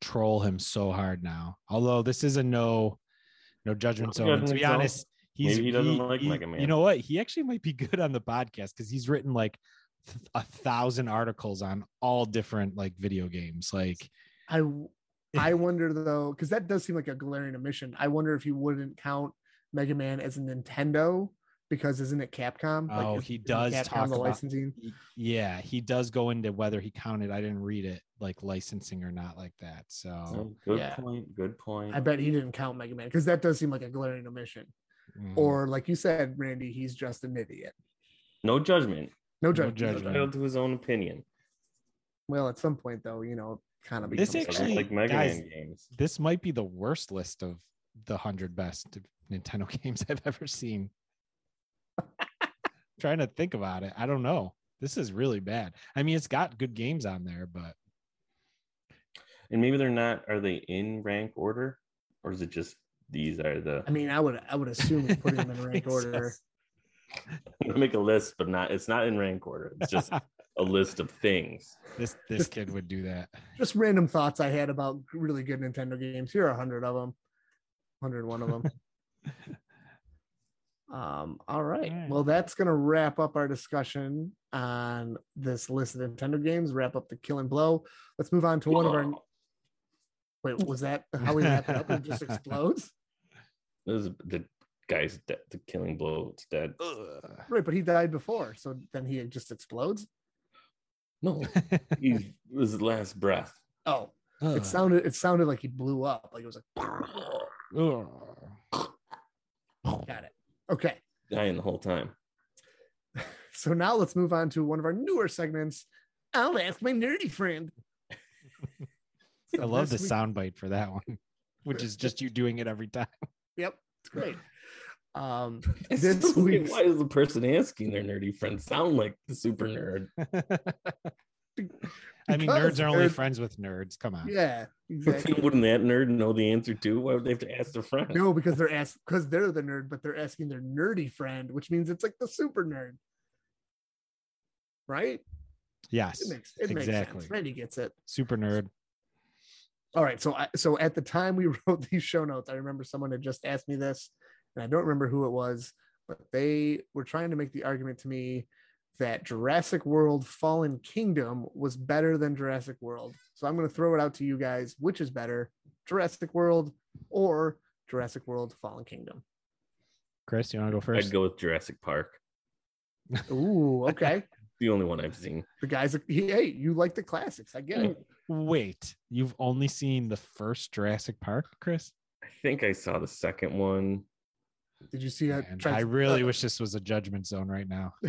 troll him so hard now. Although this is a no no judgment zone. And to be honest, he's Maybe he doesn't like Mega Man. You know what? He actually might be *laughs* good on the podcast because he's written like th- a thousand articles on all different like video games. Like I *laughs* I wonder though, because that does seem like a glaring omission. I wonder if you wouldn't count Mega Man as a Nintendo because isn't it Capcom? Oh, is- he does Capcom talk the about- licensing. y- yeah, he does go into whether he counted. I didn't read it like licensing or not like that. So Oh, good yeah. point. Good point. I bet he didn't count Mega Man because that does seem like a glaring omission. mhm. Or like you said, Randy, he's just an idiot. no judgment. No No judgment. judgment. Entitled to his own opinion. Well, at some point though, you know, kind of This becomes actually- like Mega guys, Man games. this might be the worst list of the hundred best Nintendo *laughs* games I've ever seen. Trying to think about it. I don't know. This is really bad. I mean, it's got good games on there, but And maybe they're not. Are they in rank order, or is it just these are the? I mean, I would I would assume he's putting them in rank It's *laughs* order. just- make a list, but not. It's not in rank order. It's just *laughs* a list of things. this this kid would do that. Just random thoughts I had about really good Nintendo games. Here are a hundred of them. 101 of them. *laughs* Um, all right. All right. Well, that's gonna wrap up our discussion on this list of Nintendo games, wrap up the kill and blow. Let's move on to one of our *laughs* wait, was that how we wrap it up? It just explodes? *laughs* This is the guy's dead. The killing blow. It's dead. Ugh. Right, but he died before, so then he just explodes. No, *laughs* he was his last breath. Oh, Ugh. it sounded it sounded like he blew up. Like it was like Ugh. got it. Okay. Dying the whole time. *laughs* So now let's move on to one of our newer segments. I'll ask my nerdy friend. I love the this week- soundbite for that one, *laughs* which is just you doing it every time. *laughs* Yep, it's great. Um, this so weird. Why does the person asking their nerdy friend sound like the super nerd? I mean, nerds are only they're- friends with nerds. Come on. yeah, exactly. Wouldn't that nerd know the answer too? Why would they have to ask their friend? No, because they're asked because they're the nerd, but they're asking their nerdy friend, which means it's like the super nerd, right? Yes. It makes it exactly. makes sense. Randy gets it. Super nerd. All right, so I, so at the time we *laughs* wrote these show notes, I remember someone had just asked me this, and I don't remember who it was, but they were trying to make the argument to me that Jurassic World Fallen Kingdom was better than Jurassic World. So I'm going to throw it out to you guys, which is better, Jurassic World or Jurassic World Fallen Kingdom? Chris, you want to go 1st I'd go with Jurassic Park. *laughs* Ooh, okay. *laughs* The only one I've seen. the guys, hey, you like the classics? I get it. Wait, you've only seen the first Jurassic Park, Chris? I think I saw the second one. Did you see that? Man, trans- I really uh, wish this was a judgment zone right now. *laughs*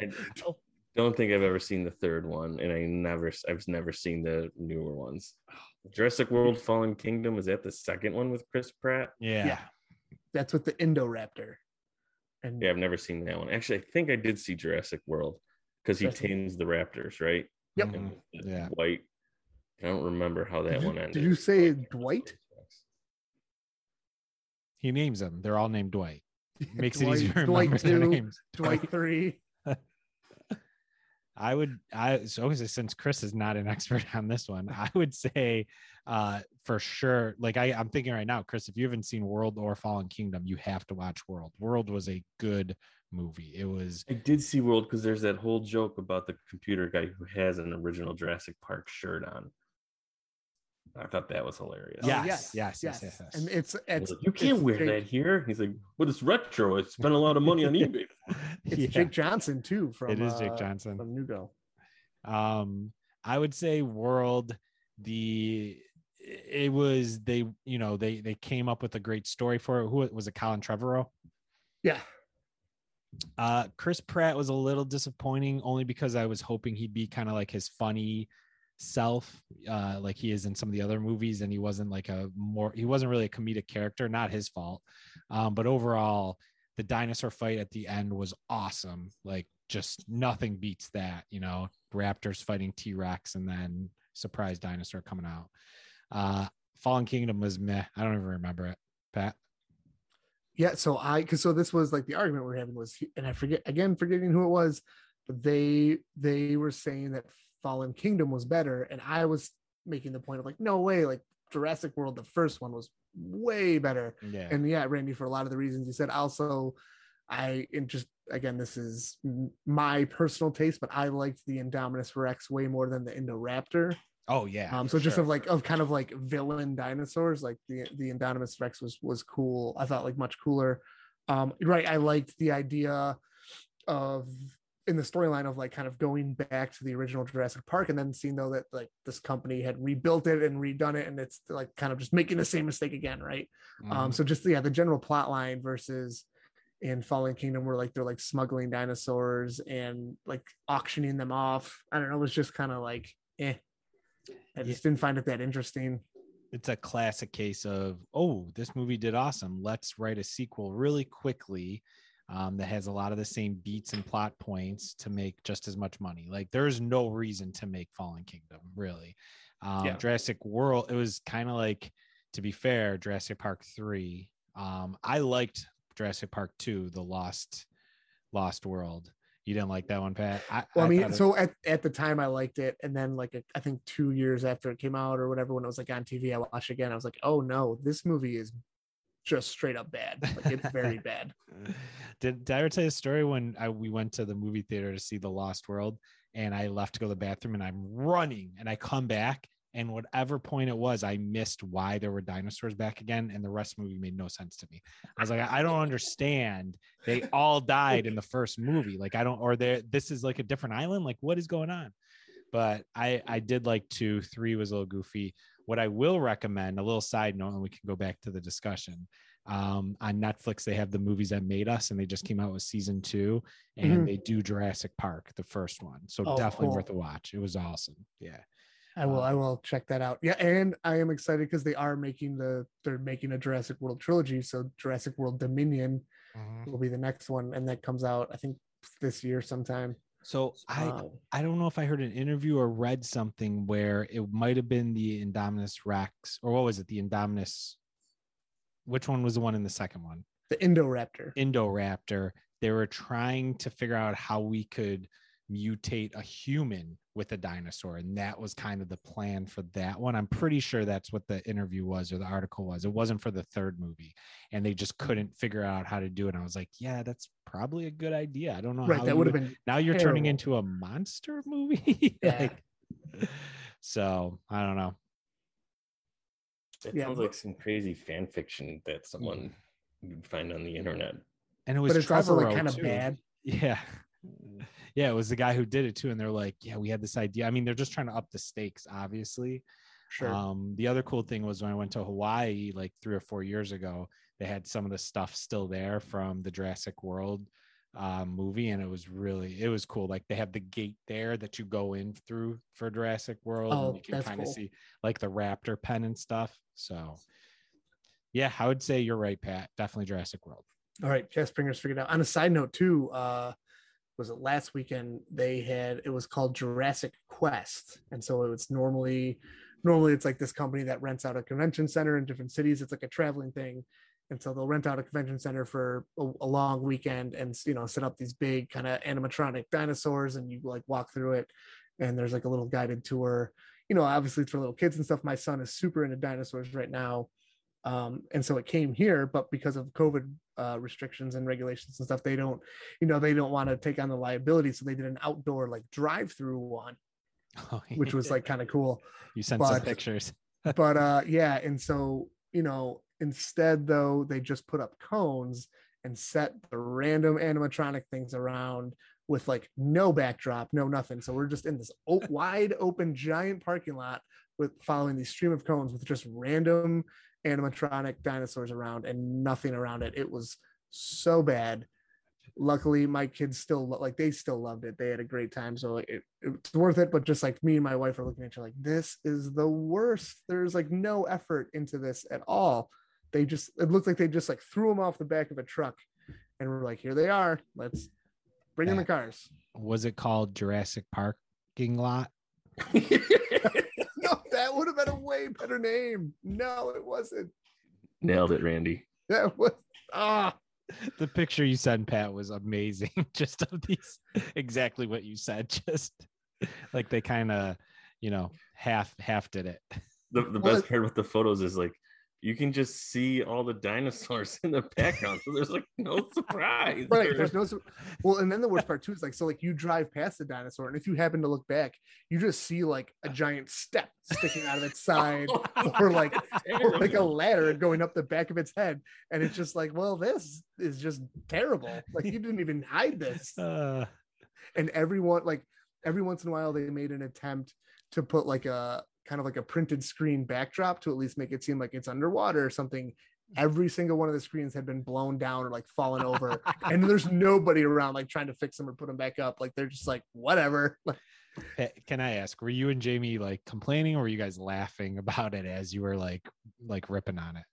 I don't think I've ever seen the third one, and I never, I've never seen the newer ones. Jurassic World: Fallen Kingdom is that the second one with Chris Pratt? Yeah. Yeah. That's with the Indoraptor. And Yeah, I've never seen that one. Actually, I think I did see Jurassic World because he tames the raptors, right? Yep. Yeah. White. I don't remember how that Did you- one ended. did you say Dwight? He names them. They're all named Dwight. *laughs* Makes it easier to Dwight remember their two, names. *laughs* Dwight three. *laughs* I would I so since Chris is not an expert on this one, I would say uh for sure, like I, I'm thinking right now, Chris, if you haven't seen World or Fallen Kingdom, you have to watch World. World was a good movie. It was I did see World because there's that whole joke about the computer guy who has an original Jurassic Park shirt on. I thought that was hilarious. Yeah. Oh, Yes, yes, yes, yes, yes. And it's it's like, you can't it's wear Jake, that here. He's like, but it's retro. It's spent a lot of money on *laughs* eBay. It's Yeah, Jake Johnson too. From it is Jake uh, Johnson. from New Girl. um i would say world the it was they you know they they came up with a great story for it who was it colin trevorrow Yeah, uh chris pratt was a little disappointing only because i was hoping he'd be kind of like his funny self uh like he is in some of the other movies and he wasn't like a more he wasn't really a comedic character not his fault. Um but overall the dinosaur fight at the end was awesome. Like just nothing beats that you know raptors fighting t-rex and then surprise dinosaur coming out. Uh fallen kingdom was meh. I don't even remember it. Pat? Yeah. So I because so this was like the argument we are having was, and I forget again, forgetting who it was, but they they were saying that Fallen Kingdom was better, and I was making the point of like, no way, like Jurassic World, the first one was way better. yeah and yeah randy for a lot of the reasons you said also i just again this is my personal taste but i liked the indominus rex way more than the indoraptor oh yeah um so just sure. of like of kind of like villain dinosaurs like the the indominus rex was was cool i thought like much cooler um right i liked the idea of in the storyline of like kind of going back to the original Jurassic Park and then seeing though that like this company had rebuilt it and redone it and it's like kind of just making the same mistake again, right? Um, Mhm. so just yeah, the general plot line versus in Fallen Kingdom where like they're like smuggling dinosaurs and like auctioning them off. I don't know, it was just kind of like eh. I just didn't find it that interesting. it's a classic case of oh this movie did awesome let's write a sequel really quickly um, that has a lot of the same beats and plot points to make just as much money. Like there's no reason to make fallen kingdom really. Um, Yeah. jurassic world it was kind of like to be fair jurassic park 3 um, i liked jurassic park 2 the lost lost world. You didn't like that one pat? I, Well, I, I mean, thought it- so at, at the time I liked it, and then like I think two years after it came out or whatever, when it was like on TV, I watched it again. I was like, oh no, this movie is just straight up bad. Like it's very *laughs* bad. Did, did I ever tell you a story when I, we went to the movie theater to see The Lost World and I left to go to the bathroom and I'm running and I come back And whatever point it was, I missed why there were dinosaurs back again, and the rest of the movie made no sense to me. I was like, I don't understand. They all died in the first movie. Like, I don't, or there, this is like a different island. Like, what is going on? But I, I did like two. Three was a little goofy. What I will recommend, a little side note, and we can go back to the discussion. Um, on Netflix, they have the movies that made us, and they just came out with season two, and Mhm. they do Jurassic Park, the first one. So Oh, definitely cool. worth a watch. It was awesome. Yeah. I will. I Um, will check that out. Yeah, and I am excited because they are making the they're making a Jurassic World trilogy. So Jurassic World Dominion will be the next one, and that comes out I think this year sometime. So I Um, I don't know if I heard an interview or read something where it might have been the Indominus Rex or what was it? The Indominus. Which one was the one in the second one? the Indoraptor. Indoraptor. They were trying to figure out how we could mutate a human with a dinosaur, and that was kind of the plan for that one. I'm pretty sure that's what the interview was or the article was. It wasn't for the third movie, and they just mm-hmm. couldn't figure out how to do it. And I was like, yeah, that's probably a good idea. I don't know Right, how that would have been now you're turning into a monster movie *laughs* Yeah. like, *laughs* so i don't know It Yeah, sounds but- like some crazy fan fiction that mm. someone would find on the internet. and it was but it's also like kind of too. bad. *laughs* yeah yeah it was the guy who did it too and they're like yeah we had this idea. I mean they're just trying to up the stakes obviously. Sure. um the other cool thing was when i went to hawaii like three or four years ago they had some of the stuff still there from the jurassic world uh, movie and it was really it was cool. Like they have the gate there that you go in through for jurassic world Oh, and you can kind of cool. see like the raptor pen and stuff so. Yeah i would say you're right pat. Definitely jurassic world. All right, Jeff Springer's figured out. On a side note, too, uh, was it last weekend? They had it was called Jurassic Quest, and so it's normally normally it's like this company that rents out a convention center in different cities. It's like a traveling thing, and so they'll rent out a convention center for a, a long weekend and you know set up these big kind of animatronic dinosaurs, and you like walk through it, and there's like a little guided tour. You know, obviously it's for little kids and stuff. My son is super into dinosaurs right now um, and so it came here but because of covid uh, restrictions and regulations and stuff they don't you know they don't want to take on the liability so they did an outdoor like drive through one *laughs* which was like kind of cool. You sent some pictures. *laughs* but uh yeah and so you know instead though they just put up cones and set the random animatronic things around with like no backdrop no nothing. So we're just in this o- wide open giant parking lot with following these stream of cones with just random animatronic dinosaurs around and nothing around it. It was so bad. Luckily my kids still like they still loved it. They had a great time. So it, it's worth it but just like me and my wife are looking at you like this is the worst. There's like no effort into this at all. They just it looked like they just like threw them off the back of a truck and we're like here they are. Let's bring in the cars. Was it called jurassic parking lot *laughs* no that would have been a way better name. No it wasn't. Nailed it, Randy. that was ah. The picture you sent pat was amazing. *laughs* Just of these exactly what you said just like they kind of you know half half did it. The, the Well, best part with the photos is like you can just see all the dinosaurs in the background, so there's like no *laughs* surprise. right there's *laughs* no sur- well and then the worst part too is like so like you drive past the dinosaur and if you happen to look back you just see like a giant step sticking out of its *laughs* side or like or like a ladder going up the back of its head and it's just like well this is just terrible like you didn't even hide this. Uh, and everyone like every once in a while they made an attempt to put like a kind of like a printed screen backdrop to at least make it seem like it's underwater or something. Every single one of the screens had been blown down or like fallen over *laughs* and there's nobody around like trying to fix them or put them back up. Like they're just like whatever. *laughs* Can i ask were you and jamie like complaining or were you guys laughing about it as you were like like ripping on it?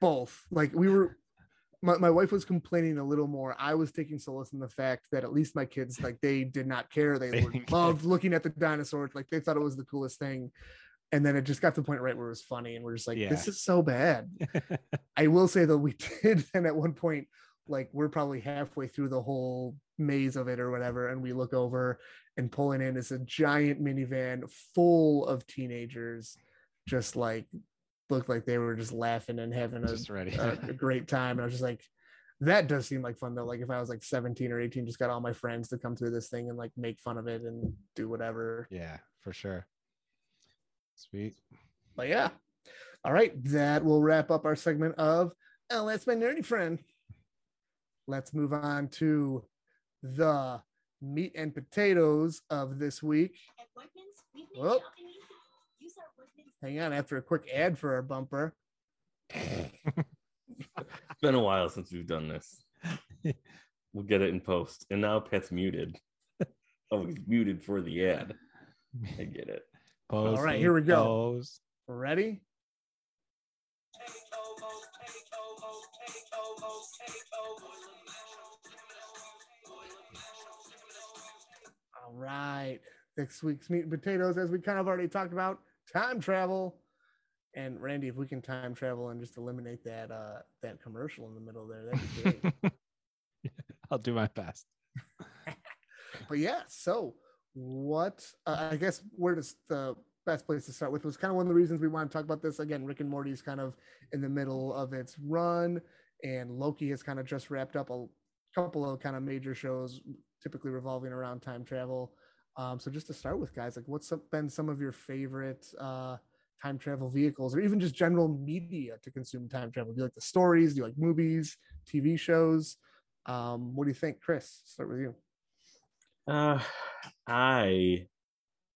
Both. Like we were my, my wife was complaining a little more. I was taking solace in the fact that at least my kids like they did not care. They, *laughs* They were- didn't care. loved looking at the dinosaurs. Like they thought it was the coolest thing and then it just got to the point right where it was funny and we're just like this is so bad *laughs* i will say though we *laughs* did and at one point like we're probably halfway through the whole maze of it or whatever and we look over and pulling in is a giant minivan full of teenagers just like looked like they were just laughing and having a, ready a, a great time. And I was just like, that does seem like fun though. Like if I was like 17 or 18, just got all my friends to come through this thing and like make fun of it and do whatever. yeah for sure Sweet. But yeah. All right. That will wrap up our segment of Oh, that's my nerdy friend. Let's move on to the meat and potatoes of this week. Whoop. Hang on, after a quick ad for our bumper. It's *laughs* been a while since we've done this. *laughs* We'll get it in post. And now Pat's muted. *laughs* Oh, he's muted for the ad. I get it. Pose, All right, here we go. pose. Ready? All right. Next week's meat and potatoes, as we kind of already talked about, time travel. And Randy, if we can time travel and just eliminate that uh that commercial in the middle there, that'd be great. *laughs* I'll do my best. *laughs* but yeah, so what uh, I guess where does the best place to start with was kind of one of the reasons we want to talk about this again. Rick and Morty is kind of in the middle of its run, and Loki has kind of just wrapped up a couple of kind of major shows, typically revolving around time travel. Um, so just to start with, guys, like what's been some of your favorite uh, time travel vehicles, or even just general media to consume time travel? Do you like the stories? Do you like movies, TV shows? Um, what do you think, Chris? Start with you. Uh, I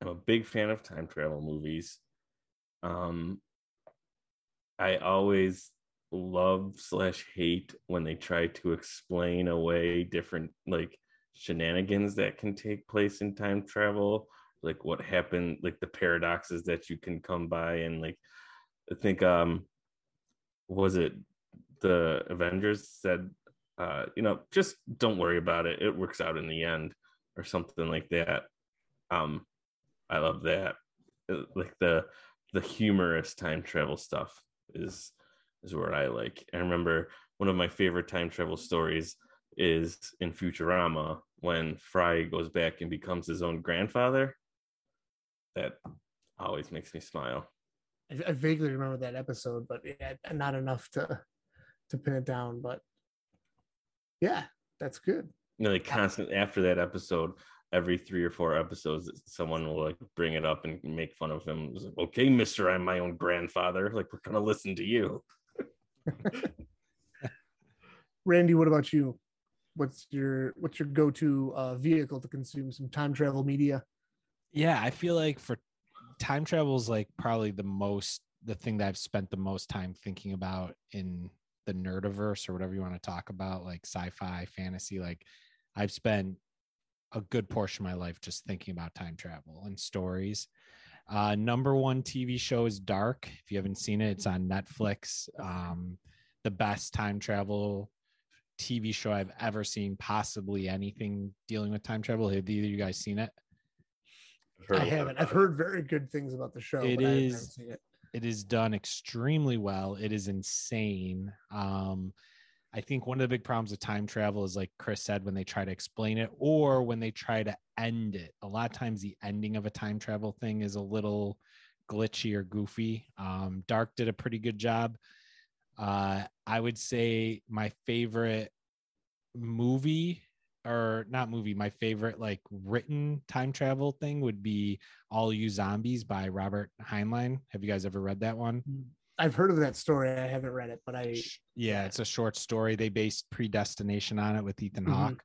am a big fan of time travel movies. Um, I always love slash hate when they try to explain away different like shenanigans that can take place in time travel, like what happened, like the paradoxes that you can come by, and like I think um, was it? The Avengers said, uh, you know, just don't worry about it, it works out in the end or something like that. Um, I love that. Uh, Like the the humorous time travel stuff is is where I like. I remember one of my favorite time travel stories is in Futurama when Fry goes back and becomes his own grandfather. That always makes me smile. I, I vaguely remember that episode, but yeah, not enough to to pin it down. But yeah, that's good. You know, like constant after that episode, every three or four episodes, someone will like bring it up and make fun of him. It's like, okay, Mister, I'm my own grandfather. Like we're gonna listen to you. *laughs* Randy, what about you? What's your what's your go to uh, vehicle to consume some time travel media? Yeah, I feel like for time travel is like probably the most the thing that I've spent the most time thinking about in the nerdiverse or whatever you want to talk about, like sci-fi, fantasy. Like I've spent a good portion of my life just thinking about time travel and stories. Uh, number one TV show is Dark. If you haven't seen it, it's on Netflix. Um, the best time travel TV show I've ever seen, possibly anything dealing with time travel. Have either of you guys seen it? I've heard I a lot haven't. I've heard very good things about the show. It but I haven't seen it. It is done extremely well it is insane um i think one of the big problems with time travel is like chris said when they try to explain it or when they try to end it a lot of times the ending of a time travel thing is a little glitchy or goofy um dark did a pretty good job. Uh i would say my favorite movie or not movie my favorite like written time travel thing would be all you zombies by robert heinlein. Have you guys ever read that one? I've heard of that story. I haven't read it, but I yeah it's a short story. They based predestination on it with ethan Mhm. hawke.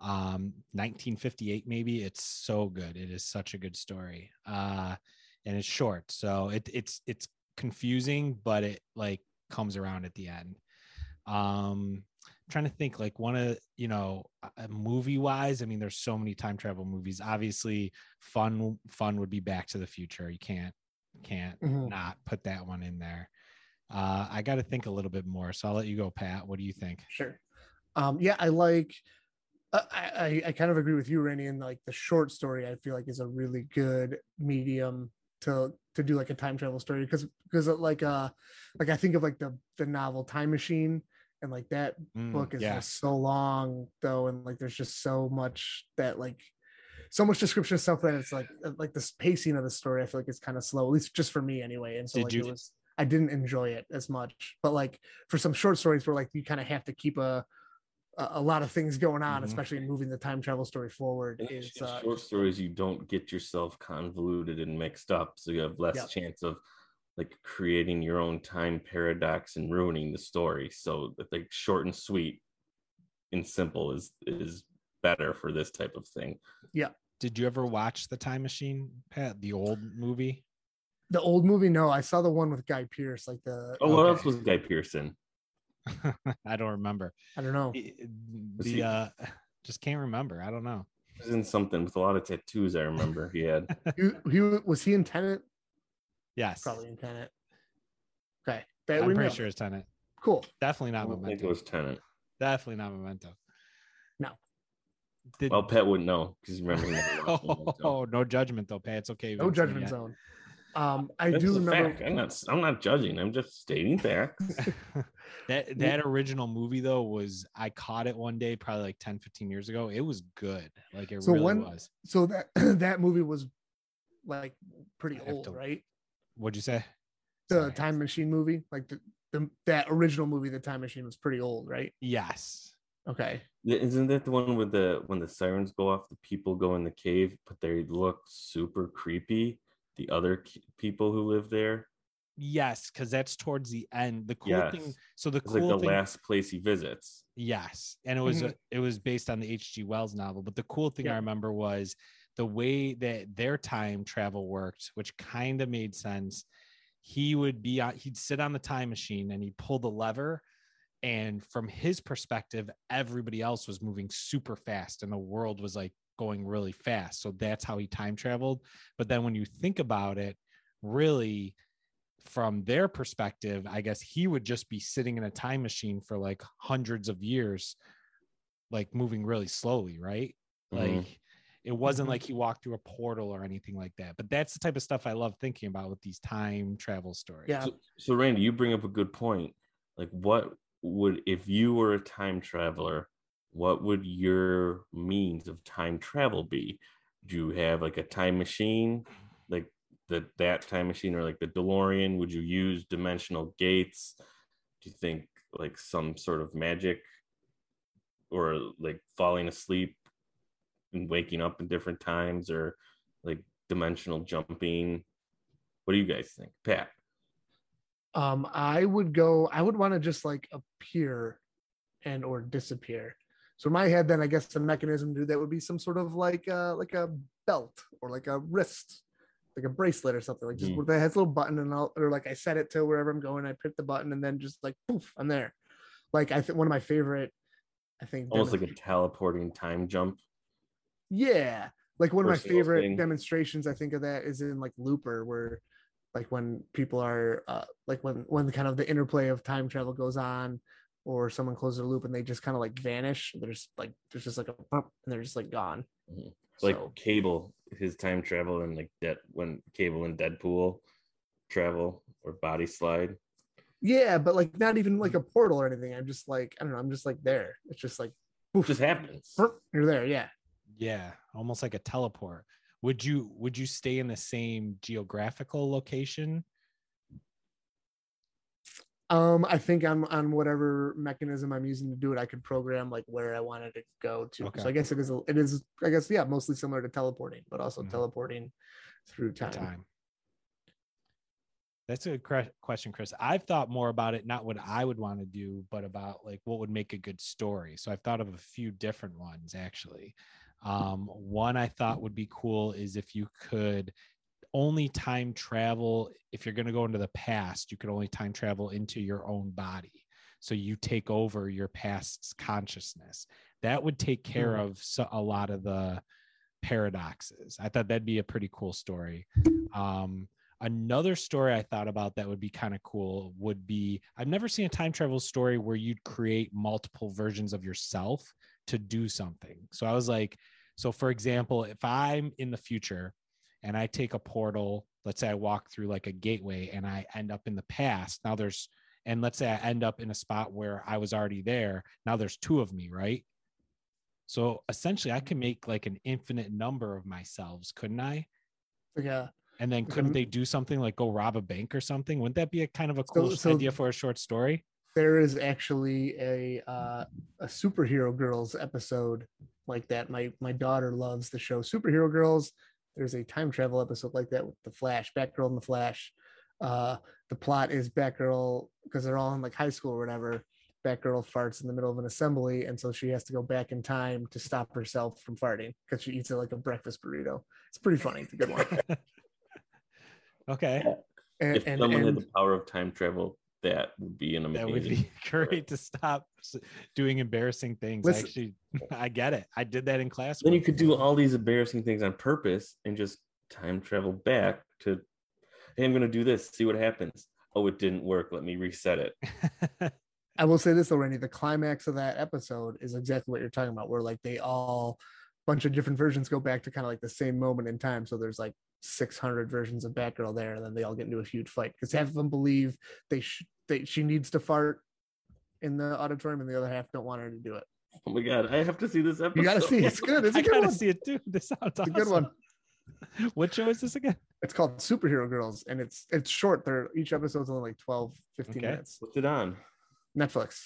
Um 1958 maybe? It's so good. It is such a good story. Uh and it's short so it, it's it's confusing but it like comes around at the end. Um I'm trying to think like one of you know movie wise i mean there's so many time travel movies obviously fun fun would be back to the future you can't can't Mhm. not put that one in there uh i got to think a little bit more so i'll let you go pat what do you think Sure. Um, yeah, I like. Uh, I, I I kind of agree with you, Randy. And like the short story, I feel like is a really good medium to to do like a time travel story because because like uh like I think of like the the novel Time Machine and like that Mm, book is yeah just so long though and like there's just so much that like so much description of stuff that it's like uh, like this pacing of the story I feel like it's kind of slow at least just for me anyway and so Did like you- it was I didn't enjoy it as much but like for some short stories where like you kind of have to keep a a, a lot of things going on, Mhm. especially moving the time travel story forward. And Is in uh, short stories, you don't get yourself convoluted and mixed up, so you have less Yep. chance of like creating your own time paradox and ruining the story. So like short and sweet and simple is is better for this type of thing. Yeah. Did you ever watch the Time Machine, Pat? The old movie? the old movie. No, I saw the one with Guy Pearce, like the Oh, what Okay. else was Guy Pearson? *laughs* I don't remember. I don't know. The, he- uh, *sighs* just can't remember. I don't know. He was in something with a lot of tattoos. I remember he had. *laughs* he, he was he in Tenet? Yes, Probably in Tenet. Okay, that I'm we pretty know. sure it's Tenet. Cool. Definitely I not don't think it was Tenet. Definitely not Memento. No. Did, Well, Pat wouldn't know because remember he never watched *laughs* Memento. oh, no judgment though, Pat. It's okay. No judgment zone. Um, I That's do remember. fact. I'm not. I'm not judging. I'm just stating facts. *laughs* that *laughs* that original movie though was I caught it one day probably like 10 15 years ago. It was good. Like it So really when- was. So that *clears throat* that movie was like pretty old, to- right? What'd you say? The Sorry. Time Machine movie, like the, the that original movie, The Time Machine, was pretty old, right? Yes. Okay. Yeah, Isn't that the one with the when the sirens go off, the people go in the cave, but they look super creepy? The other people who live there, Yes, because that's towards the end. The cool yes, thing. So the it's cool like the thing. last place he visits. Yes, and it was Mhm. uh, it was based on the H.G. Wells novel. But the cool thing I remember was the way that their time travel worked, which kind of made sense. He would be on, he'd sit on the time machine and he'd pull the lever, and from his perspective, everybody else was moving super fast, and the world was like going really fast. So that's how he time traveled. But then when you think about it, really from their perspective, I guess he would just be sitting in a time machine for like hundreds of years, like moving really slowly, right? Mhm. Like it wasn't Mhm. like he walked through a portal or anything like that. But that's the type of stuff I love thinking about with these time travel stories. Yeah. So, so Randy, you bring up a good point. Like, what would if you were a time traveler? What would your means of time travel be? Do you have like a time machine, like the that time machine, or like the DeLorean? Would you use dimensional gates? Do you think like some sort of magic, or like falling asleep and waking up at different times, or like dimensional jumping? What do you guys think, Pat? Um, I would go. I would want to just like appear and or disappear. So in my head, then I guess the mechanism to do that would be some sort of like uh like a belt or like a wrist, like a bracelet or something like just where that has a little button and I'll or like I set it to wherever I'm going. I hit the button and then just like poof, I'm there. Like I think one of my favorite. I think almost like a teleporting time jump. Yeah like one of my favorite thing. demonstrations i think of that is in like looper where like when people are uh like when when kind of the interplay of time travel goes on or someone closes a loop and they just kind of like vanish there's like there's just like a bump and they're just like gone Mhm. Like So- Cable, his time travel and like that when Cable and Deadpool travel or body slide. yeah but like not even like a portal or anything i'm just like i don't know i'm just like there it's just like It just happens. you're there yeah Yeah, almost like a teleport. Would you would you stay in the same geographical location? um i think on on whatever mechanism i'm using to do it i could program like where i wanted to go to Okay. so i guess it is it is i guess yeah mostly similar to teleporting but also Mhm. teleporting through time, time. That's a good question, Chris. I've thought more about it, not what I would want to do, but about like what would make a good story. So I've thought of a few different ones actually. Um, one I thought would be cool is if you could only time travel, if you're going to go into the past, you could only time travel into your own body. So you take over your past's consciousness. That would take care of so, a lot of the paradoxes. I thought that'd be a pretty cool story. Um, another story I thought about that would be kind of cool would be I've never seen a time travel story where you'd create multiple versions of yourself to do something. So I was like, so for example, if I'm in the future and I take a portal, let's say I walk through like a gateway and I end up in the past, now there's, and let's say I end up in a spot where I was already there, now there's two of me, right? So essentially, I can make like an infinite number of myself, couldn't I? a And then couldn't m- they do something like go rob a bank or something? Wouldn't that be a kind of a cool so- idea for a short story? there is actually a uh, a superhero girls episode like that. My my daughter loves the show Superhero Girls. There's a time travel episode like that with the Flash, Batgirl and the Flash. Uh, the plot is Batgirl because they're all in like high school or whatever. Batgirl farts in the middle of an assembly, and so she has to go back in time to stop herself from farting because she eats it like a breakfast burrito. It's pretty funny. It's a good one. *laughs* Okay. And, if and, someone had the power of time travel, that would be an amazing. That would be *laughs* great to stop doing embarrassing things. Listen- Actually, *laughs* I get it. I did that in class. Then you could do all these embarrassing things on purpose and just time travel back to, hey, I'm going to do this. See what happens. Oh, it didn't work. Let me reset it. *laughs* I will say this though, Randy, the climax of that episode is exactly what you're talking about, where like they all bunch of different versions go back to kind of like the same moment in time. So there's like 600 versions of Batgirl there, and then they all get into a huge fight because half of them believe they should they she needs to fart in the auditorium, and the other half don't want her to do it. Oh my God. I have to see this episode. You got to see it's good. It's a I good gotta one. see it too. This sounds It's a good one. *laughs* What show is this again? It's called Superhero Girls, and it's it's short. They're each episode's only like 12, 15 Okay. minutes. What's it on? Netflix.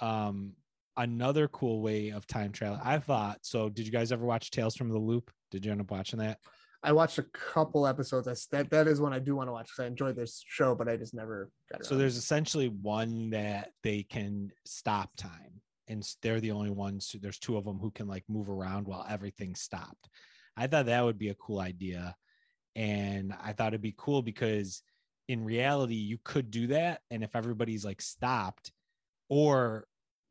Um, another cool way of time travel. I thought so. Did you guys ever watch Tales from the Loop? Did you end up watching that? I watched a couple episodes. I, that that is one I do want to watch because I enjoyed this show, but I just never got it. So there's essentially one that they can stop time, and they're the only ones. There's two of them who can like move around while everything's stopped. I thought that would be a cool idea, and I thought it'd be cool because in reality you could do that, and if everybody's like stopped, or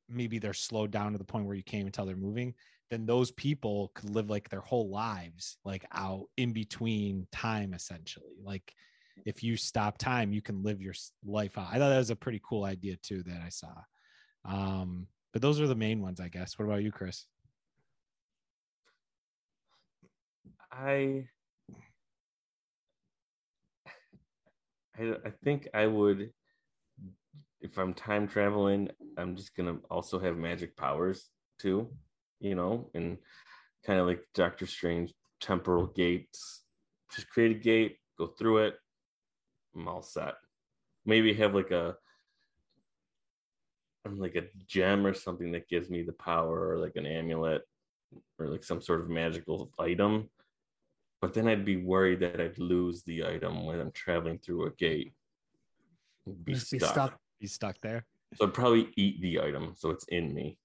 maybe they're slowed down to the point where you can't even tell they're moving, then those people could live like their whole lives like out in between time essentially. Like if you stop time you can live your life out. I thought that was a pretty cool idea too that i saw. Um but those are the main ones i guess. What about you chris? I, I I think I would if I'm time traveling, I'm just gonna also have magic powers too, you know, and kind of like Doctor Strange temporal gates. Just create a gate, go through it. I'm all set. Maybe have like a like a gem or something that gives me the power, or like an amulet, or like some sort of magical item but then I'd be worried that I'd lose the item when I'm traveling through a gate. Be Just be stuck. stuck. you stuck there So I'd probably eat the item so it's in me.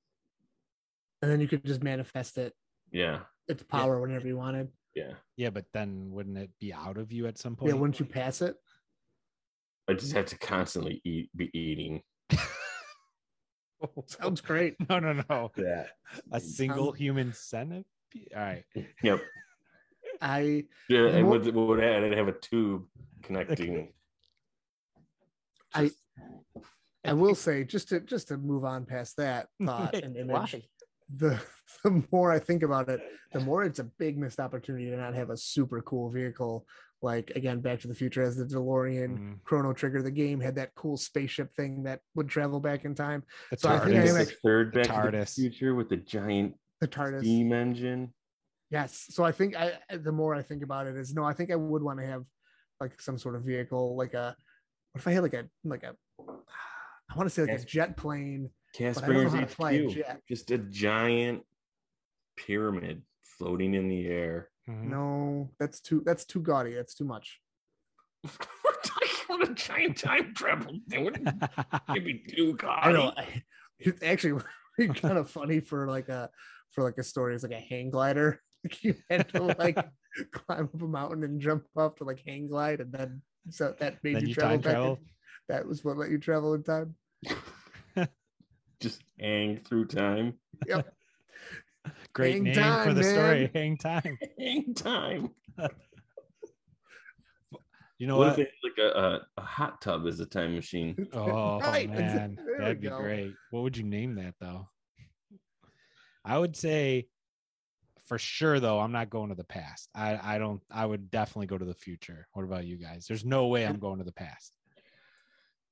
And then you could just manifest it Yeah. its power whenever you wanted. Yeah. yeah but then wouldn't it be out of you at some point Yeah, wouldn't you pass it? I just have to constantly eat be eating *laughs* Sounds great. no no no Yeah. a single human centipede all right Yep. I Yeah, and More- with, with that, I'd have a tube connecting. I- I will say just to just to move on past that thought *laughs* and image, Why? The *laughs* the more I think about it, the more it's a big missed opportunity to not have a super cool vehicle. Like again, Back to the Future as the DeLorean, Mm, Chrono Trigger. The game had that cool spaceship thing that would travel back in time. the So I think I And am TARDIS. the actually- third The Back to the Future with the giant The TARDIS. steam engine. Yes. So I think I the more I think about it is no, I think I would want to have like some sort of vehicle, like a what if I had like a like a *sighs* I want to say like a jet plane. Cast But I don't know Bringers fly a HQ. jet. Just a giant pyramid floating in the air. Mhm. No, that's too that's too gaudy. That's too much. *laughs* We're talking about a giant time travel thing. What Give me two I know. *laughs* It's actually *laughs* kind of funny for like a for like a story. It's like a hang glider. Like you had to like climb up a mountain and jump up to like hang glide, and then so that made Then you, you travel back. travel? that was what let you travel in time. Just hang through time. *laughs* Great Hang name for time, the story. Hang time. *laughs* Hang time. *laughs* You know what, what? if they like a, a, a hot tub is a time machine? Oh Right, man, that'd be go. great. What would you name that though? I would say for sure though, I'm not going to the past. I, I don't I would definitely go to the future. What about you guys? There's no way I'm going to the past.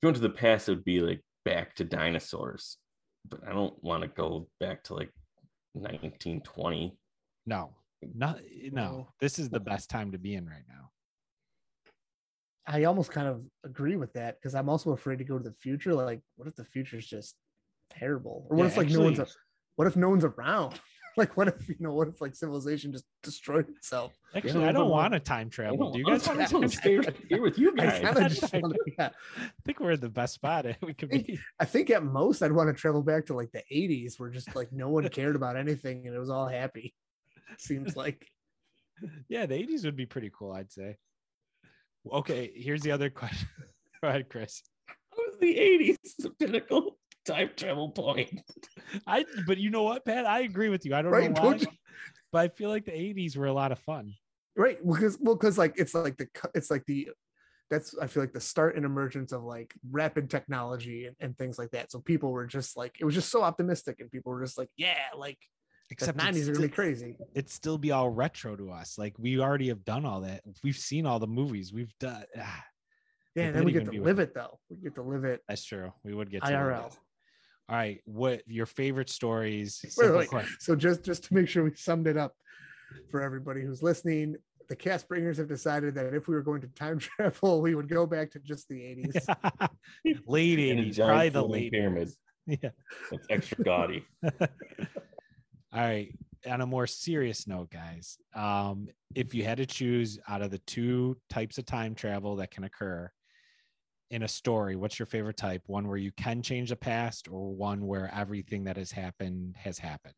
Going to the past it would be like back to dinosaurs, but I don't want to go back to like 1920. No. Not no. No. This is the best time to be in right now. I almost kind of agree with that because I'm also afraid to go to the future. Like, what if the future's just terrible? Or what Yeah, if like no one's actually- what if no one's around? Like, what if you know? What if like civilization just destroyed itself? Actually, I I don't don't want to time travel. don't Do you want guys want to to stay right here with you *laughs* I guys. kind of just I want to, yeah. I think we're in the best spot we could be. I think at most I'd want to travel back to like the 80s where just like no one cared about anything and it was all happy. Seems like *laughs* Yeah, the 80s would be pretty cool, I'd say. Okay, here's the other *laughs* question. Go ahead, Chris. was the 80s the pinnacle time travel point. I but you know what, Pat? I agree with you. I don't right. know why, Don't you, but I feel like the 80s were a lot of fun. right. Because well, because like it's like the it's like the that's I feel like the start and emergence of like rapid technology and, and things like that. So people were just like it was just so optimistic and people were just like, yeah, like the Except 90s it's are gonna be crazy. It'd still be all retro to us. Like we already have done all that. We've seen all the movies. We've done. ah, Yeah, and then we get to live with- it though. We get to live it that's true. We would get to live IRL. It. All right, what your favorite stories? Wait, Simple wait. So just just to make sure we summed it up for everybody who's listening, the cast bringers have decided that if we were going to time *laughs* travel, we would go back to just the 80s. *laughs* late 80s, probably the floating late pyramid. *laughs* Yeah. That's extra gaudy. All right. On a more serious note, guys, um, if you had to choose out of the two types of time travel that can occur in a story, what's your favorite type? One where you can change the past, or one where everything that has happened has happened?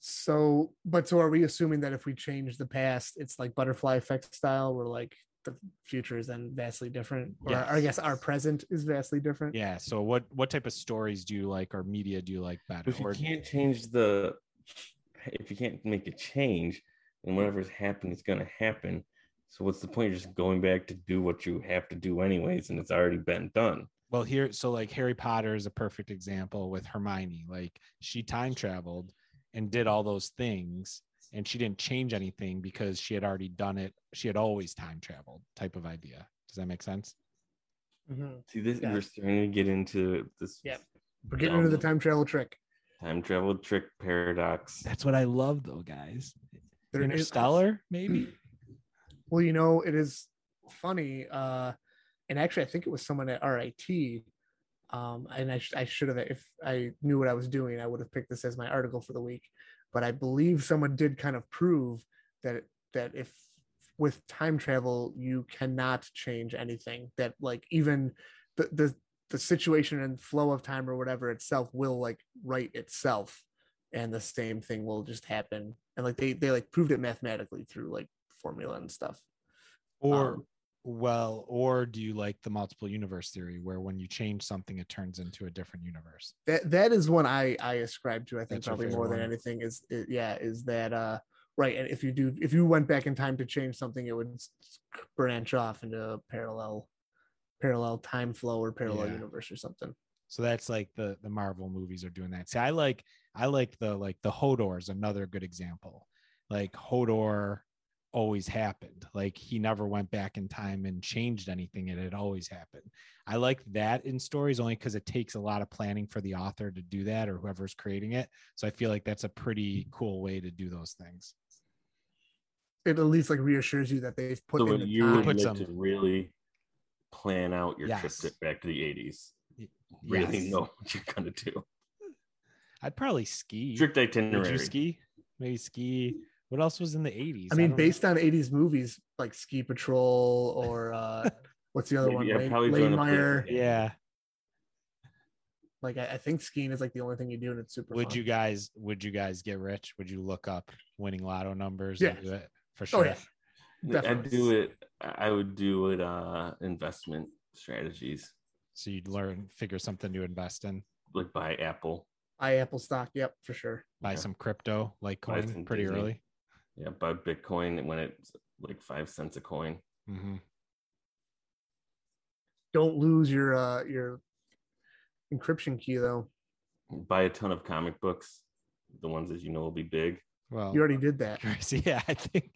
So, but so are we assuming that if we change the past, it's like butterfly effect style, where like the future is then vastly different, or, or I guess our present is vastly different? Yeah. So, what what type of stories do you like, or media do you like better? If you Or can't change the, if you can't make a change, and whatever's happened is going to happen. So what's the point? You're just going back to do what you have to do anyways, and it's already been done. well, here, so like Harry Potter is a perfect example with Hermione. Like she time traveled and did all those things, and she didn't change anything because she had already done it. She had always time traveled, type of idea. Does that make sense? Mhm. See, this Yeah. we're starting to get into this Yep. We're getting into the time travel trick. time travel trick paradox. That's what I love, though, guys. There is- Interstellar, maybe. Well, you know, it is funny. Uh, and actually, I think it was someone at RIT. Um, and I, sh- I should have, if I knew what I was doing, I would have picked this as my article for the week. But I believe someone did kind of prove that that if with time travel you cannot change anything. That like even the the the situation and flow of time or whatever itself will like right itself, and the same thing will just happen. And like they they like proved it mathematically through like formula and stuff. Or Um, well, or do you like the multiple universe theory, where when you change something, it turns into a different universe? that that is one I I ascribe to. I think That's probably favorite more than anything is, is yeah is that uh right. And if you do if you went back in time to change something, it would branch off into a parallel parallel time flow or parallel Yeah. universe or something. So that's like the the Marvel movies are doing that. See, I like I like the like the Hodor is another good example. Like Hodor always happened. Like he never went back in time and changed anything. It had always happened. I like that in stories only because it takes a lot of planning for the author to do that or whoever's creating it. So I feel like that's a pretty cool way to do those things. It at least like reassures you that they've put So in the you time. would Put like some- to really plan out your Yes. trip to, back to the 80s. Really Yes. know what you're gonna do. I'd probably ski. Strict Would itinerary. you ski? Maybe ski. What else was in the 80s? I mean, don't know. based on '80s movies like Ski Patrol or uh *laughs* what's the other one? Maybe I'd Lane, probably Lane join a police Meyer. gang. Yeah. Like I, I think skiing is like the only thing you do, and it's super. would fun. you guys would you guys get rich would you look up winning lotto numbers Yeah. and do it for Oh sure yeah. I'd do it. I would do it. Uh, investment strategies so you'd learn figure something to invest in like buy Apple. Buy Apple stock. Yep, for sure. buy Yeah. some crypto like coin pretty Disney. early Yeah, buy Bitcoin when it's like five cents a coin. hmm Don't lose your uh your encryption key though. Buy a ton of comic books, the ones that you know will be big. well You already did that. *laughs* Chris, yeah i think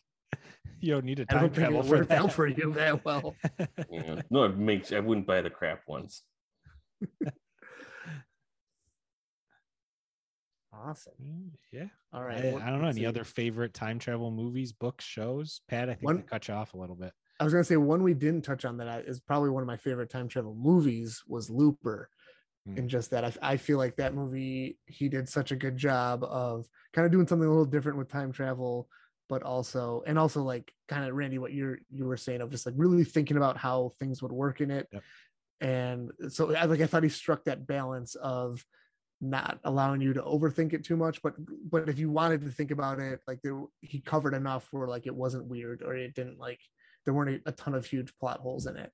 you don't need a I time don't think travel it for worked that out for you that well. *laughs* You know? no, it makes. I wouldn't buy the crap ones. *laughs* Awesome. Mm, yeah All right. I, right. I don't know any see. other favorite time travel movies books shows pat i think One- I cut you off a little bit I was gonna say one we didn't touch on that I- is probably one of my favorite time travel movies was Looper. Hmm. And just that I, I feel like that movie he did such a good job of kind of doing something a little different with time travel, but also and also like kind of Randy what you're you were saying of just like really thinking about how things would work in it. Yep. And so I like I thought he struck that balance of not allowing you to overthink it too much, but but if you wanted to think about it, like there he covered enough where like it wasn't weird or it didn't like there weren't a, a ton of huge plot holes in it.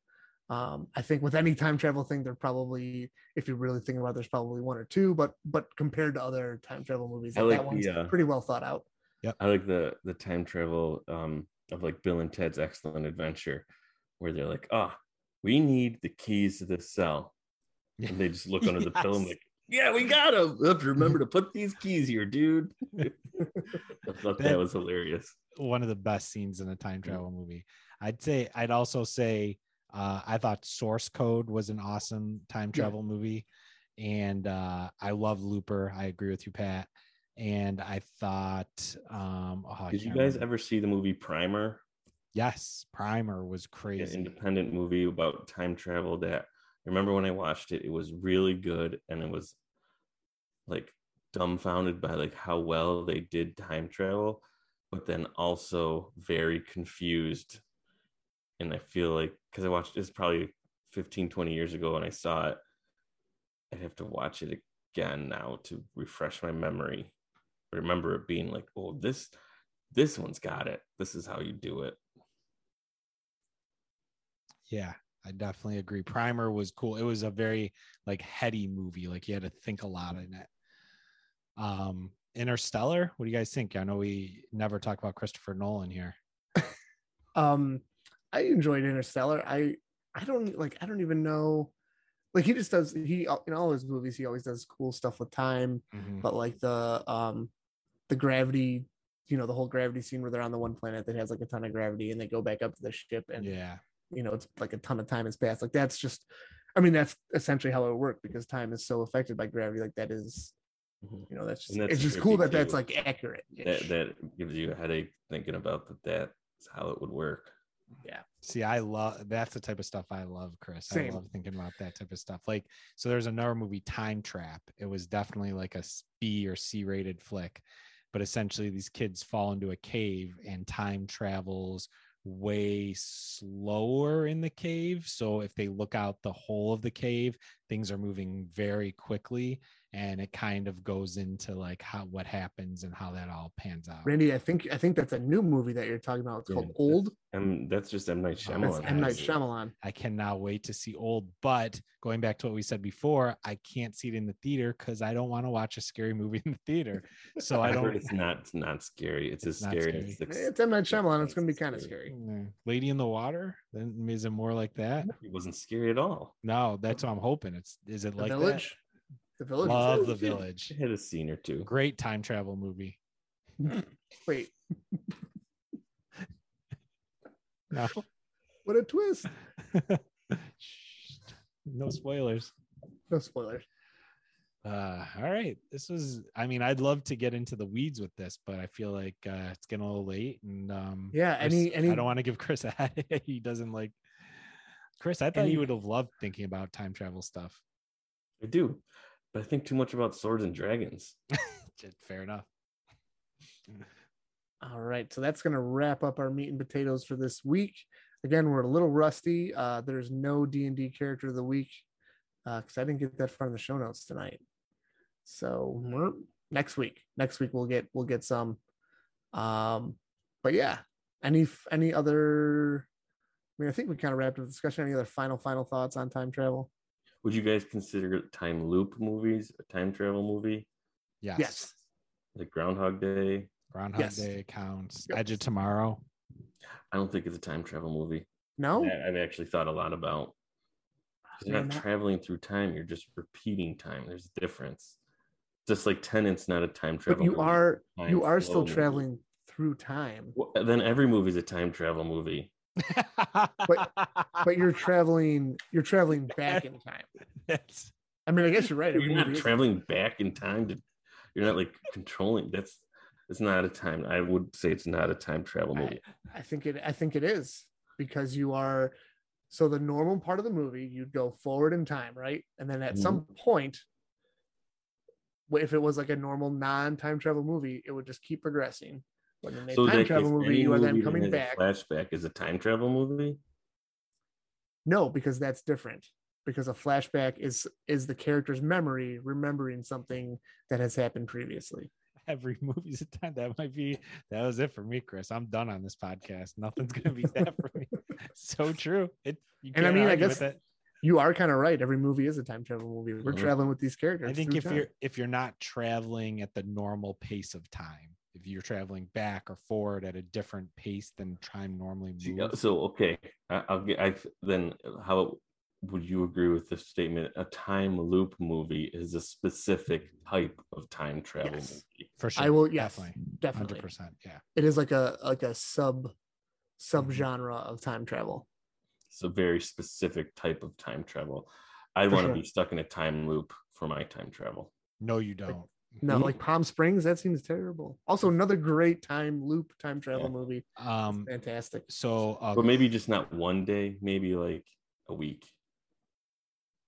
Um, I think with any time travel thing, there probably, if you're really thinking about, it, there's probably one or two, but but compared to other time travel movies, like, like that one's the, uh, pretty well thought out. Yeah, I like the the time travel um of like Bill and Ted's Excellent Adventure, where they're like, ah, we need the keys to the cell. And they just look under the pillow and like, yeah, we got them. We have to remember to put these keys here, dude. *laughs* I thought that, That- was hilarious. one of the best scenes in a time travel movie. I'd say I'd also say uh, I thought Source Code was an awesome time Yeah. travel movie, and uh, I love Looper. I agree with you, Pat. And I thought, um, oh, I Did you guys remember. ever see the movie Primer? Yes, Primer was An crazy. independent movie about time travel that remember when I watched it, it was really good and it was like dumbfounded by like how well they did time travel, but then also very confused. And I feel like because I watched this probably 15, 20 years ago and I saw it, I'd have to watch it again now to refresh my memory. I remember it being like, oh, this this one's got it. This is how you do it. Yeah, I definitely agree. Primer was cool. It was a very like heady movie. Like you had to think a lot in it. Um, Interstellar. What do you guys think? I know we never talk about Christopher Nolan here. Um, I enjoyed Interstellar. I I don't like I don't even know. Like he just does he in all his movies he always does cool stuff with time, Mhm. but like the um the gravity, you know, the whole gravity scene where they're on the one planet that has like a ton of gravity and they go back up to the ship and Yeah, you know it's like a ton of time has passed. Like that's just I mean that's essentially how it worked because time is so affected by gravity. Like that is Mhm. you know that's just that's it's just cool that that's like accurate. that that gives you a headache thinking about that that's how it would work Yeah. See, I love that's the type of stuff I love, Chris. I love thinking about that type of stuff. Like, so there's another movie, Time Trap. It was definitely like a B or C rated flick, but essentially these kids fall into a cave and time travels way slower in the cave. So if they look out the whole of the cave, things are moving very quickly, and it kind of goes into like how what happens and how that all pans out. Randy, I think I think that's a new movie that you're talking about. It's Yeah, called Old. and that's just M Night That's That's Shyamalan M Night. Shyamalan. I cannot wait to see old. But going back to what we said before, I can't see it in the theater because I don't want to watch a scary movie in the theater. So I *laughs* I don't. it's not it's not scary it's, It's as scary, scary. as the- It's M Night Shyamalan. It's it's gonna be kind of scary. Mm, Lady in the Water. Then is it more like that? it wasn't scary at all No, that's what I'm hoping. It's is it The like Village. The? Village. is Love good. the Village. it had a scene or two Great time travel movie. *laughs* Wait, *laughs* No, what a twist! *laughs* No spoilers. No spoilers. Uh, all right. This was, I mean, I'd love to get into the weeds with this, but I feel like uh, it's getting a little late. And um, Yeah, Chris- any- any- I don't want to give Chris a headache. he doesn't like Chris. I thought Any- you would have loved thinking about time travel stuff. i do but i think too much about swords and dragons *laughs* Fair enough. All right, so that's gonna wrap up our meat and potatoes for this week. Again, we're a little rusty. Uh, there's no D and D character of the week because I didn't get that far in the show notes tonight. So next week, next week we'll get we'll get some. Um, but yeah, any any other? I mean, I think we kind of wrapped up the discussion. Any other final final thoughts on time travel? Would you guys consider time loop movies a time travel movie Yes. Yes. like groundhog day Groundhog Yes. Day counts. Yep. Edge of Tomorrow. i don't think it's a time travel movie No. I- i've actually thought a lot about you're Man, not traveling through time you're just repeating time there's a difference just like Tenet's not a time travel But you movie, are time you are flow still movie. traveling through time, Well, then every movie is a time travel movie but but you're *laughs* traveling you're traveling back in time. That's I mean, I guess you're right. you're not is- traveling back in time to you're not like controlling that's it's not a time i would say it's not a time travel movie I think it. I think it is because you are so the normal part of the movie you'd go forward in time right and then at some mm-hmm. point if it was like a normal non-time travel movie it would just keep progressing when in a So time that travel case, movie any you are then movie coming back Flashback is a time travel movie. no because that's different because a flashback is is the character's memory remembering something that has happened previously Every movie's a time. That might be that was it for me, Chris. I'm done on this podcast. Nothing's gonna be that for me. *laughs* So true. It you And I mean, I guess it. you are kind of right every movie is a time travel movie we're Mhm. traveling with these characters I think if time. you're if you're not traveling at the normal pace of time, if you're traveling back or forward at a different pace than time normally moves. So okay, I, I'll get. I then how would you agree with this statement? A time loop movie is a specific type of time travel Yes. movie. for sure. I will yes definitely. definitely Hundred percent. Yeah. it is like a like a sub sub mm-hmm. genre of time travel It's a very specific type of time travel. I want to sure. be stuck in a time loop for my time travel. No, you don't. No like palm springs that seems terrible also another great time loop time travel Yeah. movie Um fantastic so uh, But maybe just not one day, maybe like a week.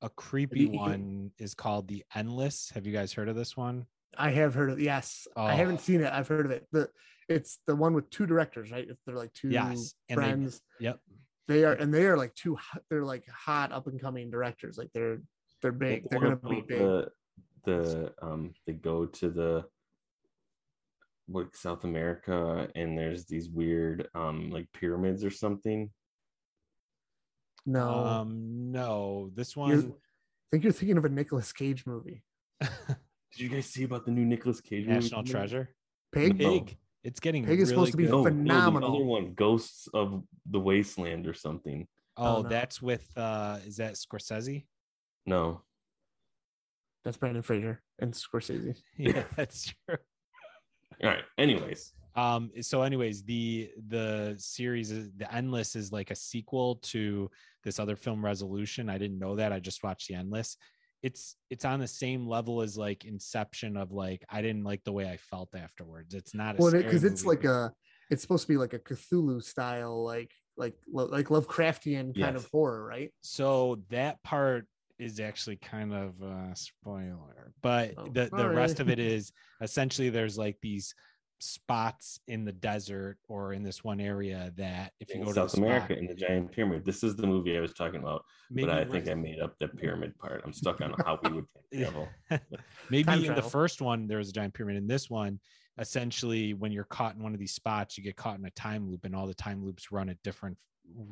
a creepy one is called The Endless. Have you guys heard of this one? i have heard of yes i Oh. haven't seen it i've heard of it the it's the one with two directors right If they're like two Yes, and they- friends Yep. they are and they are like two hot- they're like hot up and coming directors like they're they're big they're gonna be big The, the um they go to the what South America and there's these weird um like pyramids or something. no Um no, this You're- one i think you're thinking of a Nicolas cage movie *laughs* Did you guys see about the new Nicolas Cage National coming out? Treasure. pig No. Pig. It's getting Pig is really supposed to be good. No, no, the phenomenal. other one, Ghosts of the Wasteland or something. Oh, Oh, no. that's with uh is that Scorsese? No. That's Brendan Fraser and scorsese *laughs* Yeah, that's true. All right. Anyways, Um so anyways, the the series is the Endless is like a sequel to this other film Resolution. I didn't know that. I just watched the Endless. It's it's on the same level as like Inception of like I didn't like the way I felt afterwards. It's not a well scary because it's like a it's supposed to be like a cthulhu style like like like lovecraftian kind of horror right so that part is actually kind of a spoiler but Oh, the, the rest of it *laughs* is essentially there's like these spots in the desert or in this one area that if you in go South to South America spot, in the giant pyramid. This is the movie I was talking about, maybe but I think I made up the pyramid part. I'm stuck on how we would *laughs* travel. *laughs* maybe Time in the first one there was a giant pyramid in this one essentially when you're caught in one of these spots you get caught in a time loop and all the time loops run at different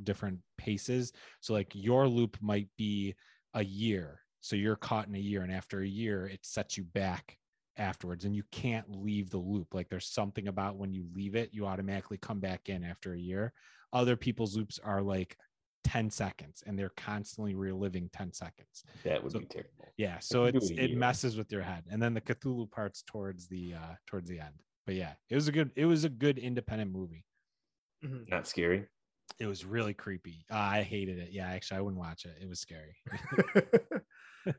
different paces so like your loop might be a year. So you're caught in a year and after a year it sets you back afterwards and you can't leave the loop. Like there's something about when you leave it you automatically come back in after a year. Other people's loops are like 10 seconds and they're constantly reliving 10 seconds. That would So- be terrible. yeah so could do it's it messes with your head. And then the cthulhu parts towards the uh towards the end. But yeah it was a good it was a good independent movie. Not scary. It was really creepy. Uh, i hated it. Yeah actually i wouldn't watch it. It was scary. *laughs* *laughs*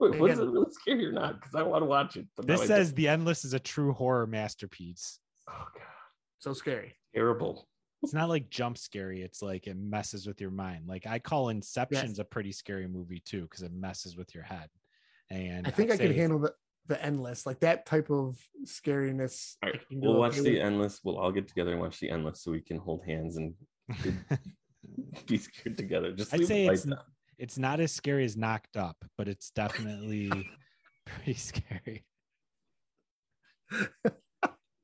Wait, what is it Again- really scary or not? Because I want to watch it. But this I says the endless is a true horror masterpiece. Oh god, so scary. Terrible. it's not like jump scary. It's like it messes with your mind. Like i call inception's a pretty scary movie too because it messes with your head. And i think I'd i could handle the the endless like that type of scariness All I right, can do we'll watch okay the endless. We'll all get together and watch the endless so we can hold hands and be *laughs* scared together. Just I'd say it's lights on. it's not as scary as knocked up but it's definitely *laughs* pretty scary *laughs*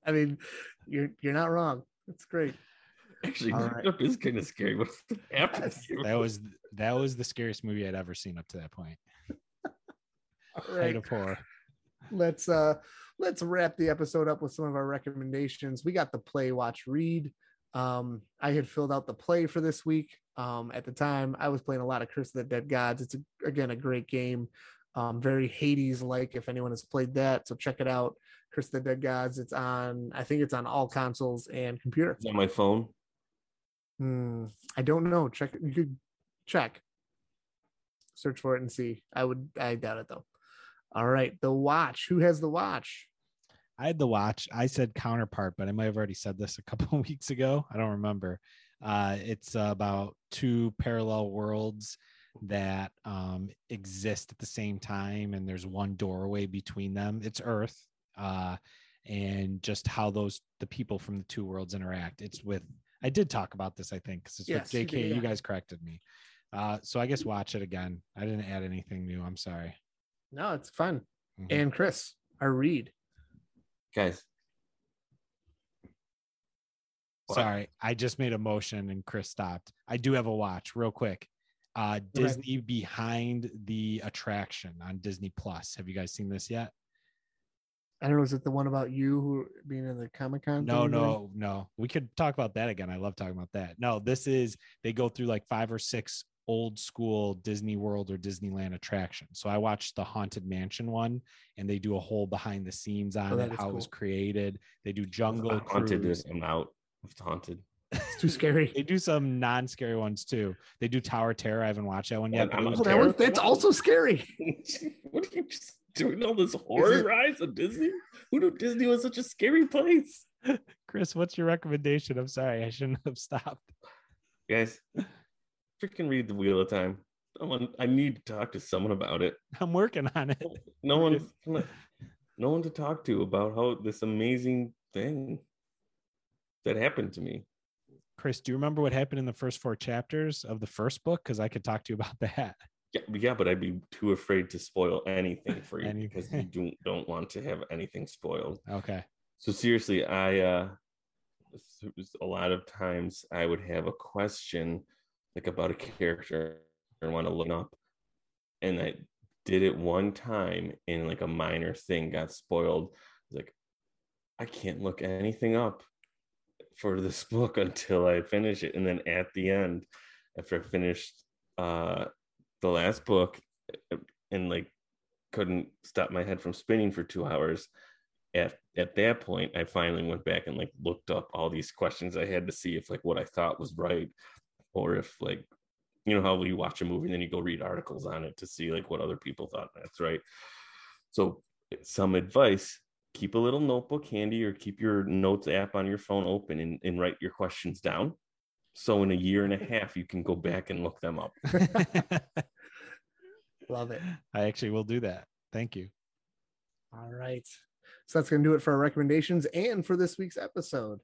i mean you're you're not wrong it's great Actually, knocked right. up is kind of scary. What's happened to that was that was the scariest movie i'd ever seen up to that point All height right. of horror let's uh let's wrap the episode up with some of our recommendations. We got the play watch read. Um i had filled out the play for this week. Um at the time i was playing a lot of curse of the dead gods. It's a, again a great game. Um very hades like if anyone has played that. So check it out. Curse of the dead gods. It's on i think it's on all consoles and computer. Is that my phone? Hmm, i don't know. Check you could check. Search for it and see. I would i doubt it though all right the watch who has the watch I had the watch. I said counterpart, but I might have already said this a couple *laughs* of weeks ago. I don't remember. Uh, it's about two parallel worlds that um, exist at the same time, and there's one doorway between them. It's Earth, uh, and just how those the people from the two worlds interact. It's with I did talk about this, I think, because it's Yes, with you JK. did, You guys corrected me. Uh, so I guess watch it again. I didn't add anything new. I'm sorry. No, it's fun. Mhm. And Chris, our read. Guys, What? Sorry, I just made a motion and Chris stopped. I do have a watch real quick. Uh Disney behind the attraction on Disney Plus. Have you guys seen this yet? I don't know. Is it the one about you who being in the Comic Con? No, no, no. We could talk about that again. I love talking about that. No, this is they go through like five or six old school Disney World or Disneyland attraction. So I watched the Haunted Mansion one and they do a whole behind the scenes oh, on Oh, it, is how it was created. They do Jungle haunted. Cruise. I'm out. It's haunted. It's *laughs* too scary. They do some non-scary ones too. They do Tower Terror. I haven't watched that one yet. but it I'm was Oh, that one, that's also scary. *laughs* what are you just doing all this horror it- rides of Disney? Who knew Disney was such a scary place? *laughs* Chris, what's your recommendation? I'm sorry, I shouldn't have stopped. Guys, freaking read the Wheel of Time. Someone, I need to talk to someone about it. I'm working on it. *laughs* No one, *laughs* no one to talk to about how this amazing thing that happened to me. Chris, do you remember what happened in the first four chapters of the first book? Because I could talk to you about that. Yeah, yeah, but I'd be too afraid to spoil anything for you *laughs* Any- because you don't don't want to have anything spoiled. Okay. So seriously, I uh a lot of times I would have a question like about a character and want to look up. And I did it one time and like a minor thing got spoiled. Like I can't look anything up for this *laughs* book until I finish it. And then at the end, after I finished uh the last book and like couldn't stop my head from spinning for two hours at at that point i finally went back and like looked up all these questions i had to see if like what i thought was right or if like you know how we watch a movie and then you go read articles on it to see like what other people thought that's right so some advice keep a little notebook handy or keep your notes app on your phone open and, and write your questions down so in a year and a half you can go back and look them up *laughs* Love it. I actually will do that. Thank you. All right. So that's going to do it for our recommendations and for this week's episode.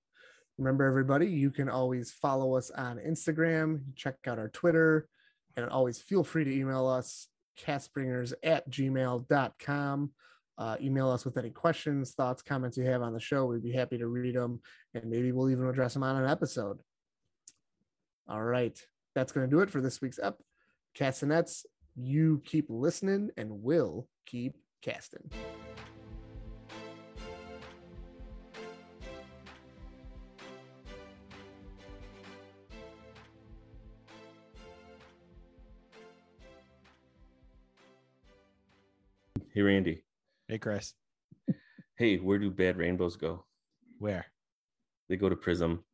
Remember, everybody, you can always follow us on Instagram, check out our Twitter, and always feel free to email us, castbringers at gmail.com. Uh, email us with any questions, thoughts, comments you have on the show. We'd be happy to read them, and maybe we'll even address them on an episode. All right. That's going to do it for this week's ep. Castanets, you keep listening and we'll keep casting. Hey randy Hey, Chris. hey where do bad rainbows go Where? they go to prism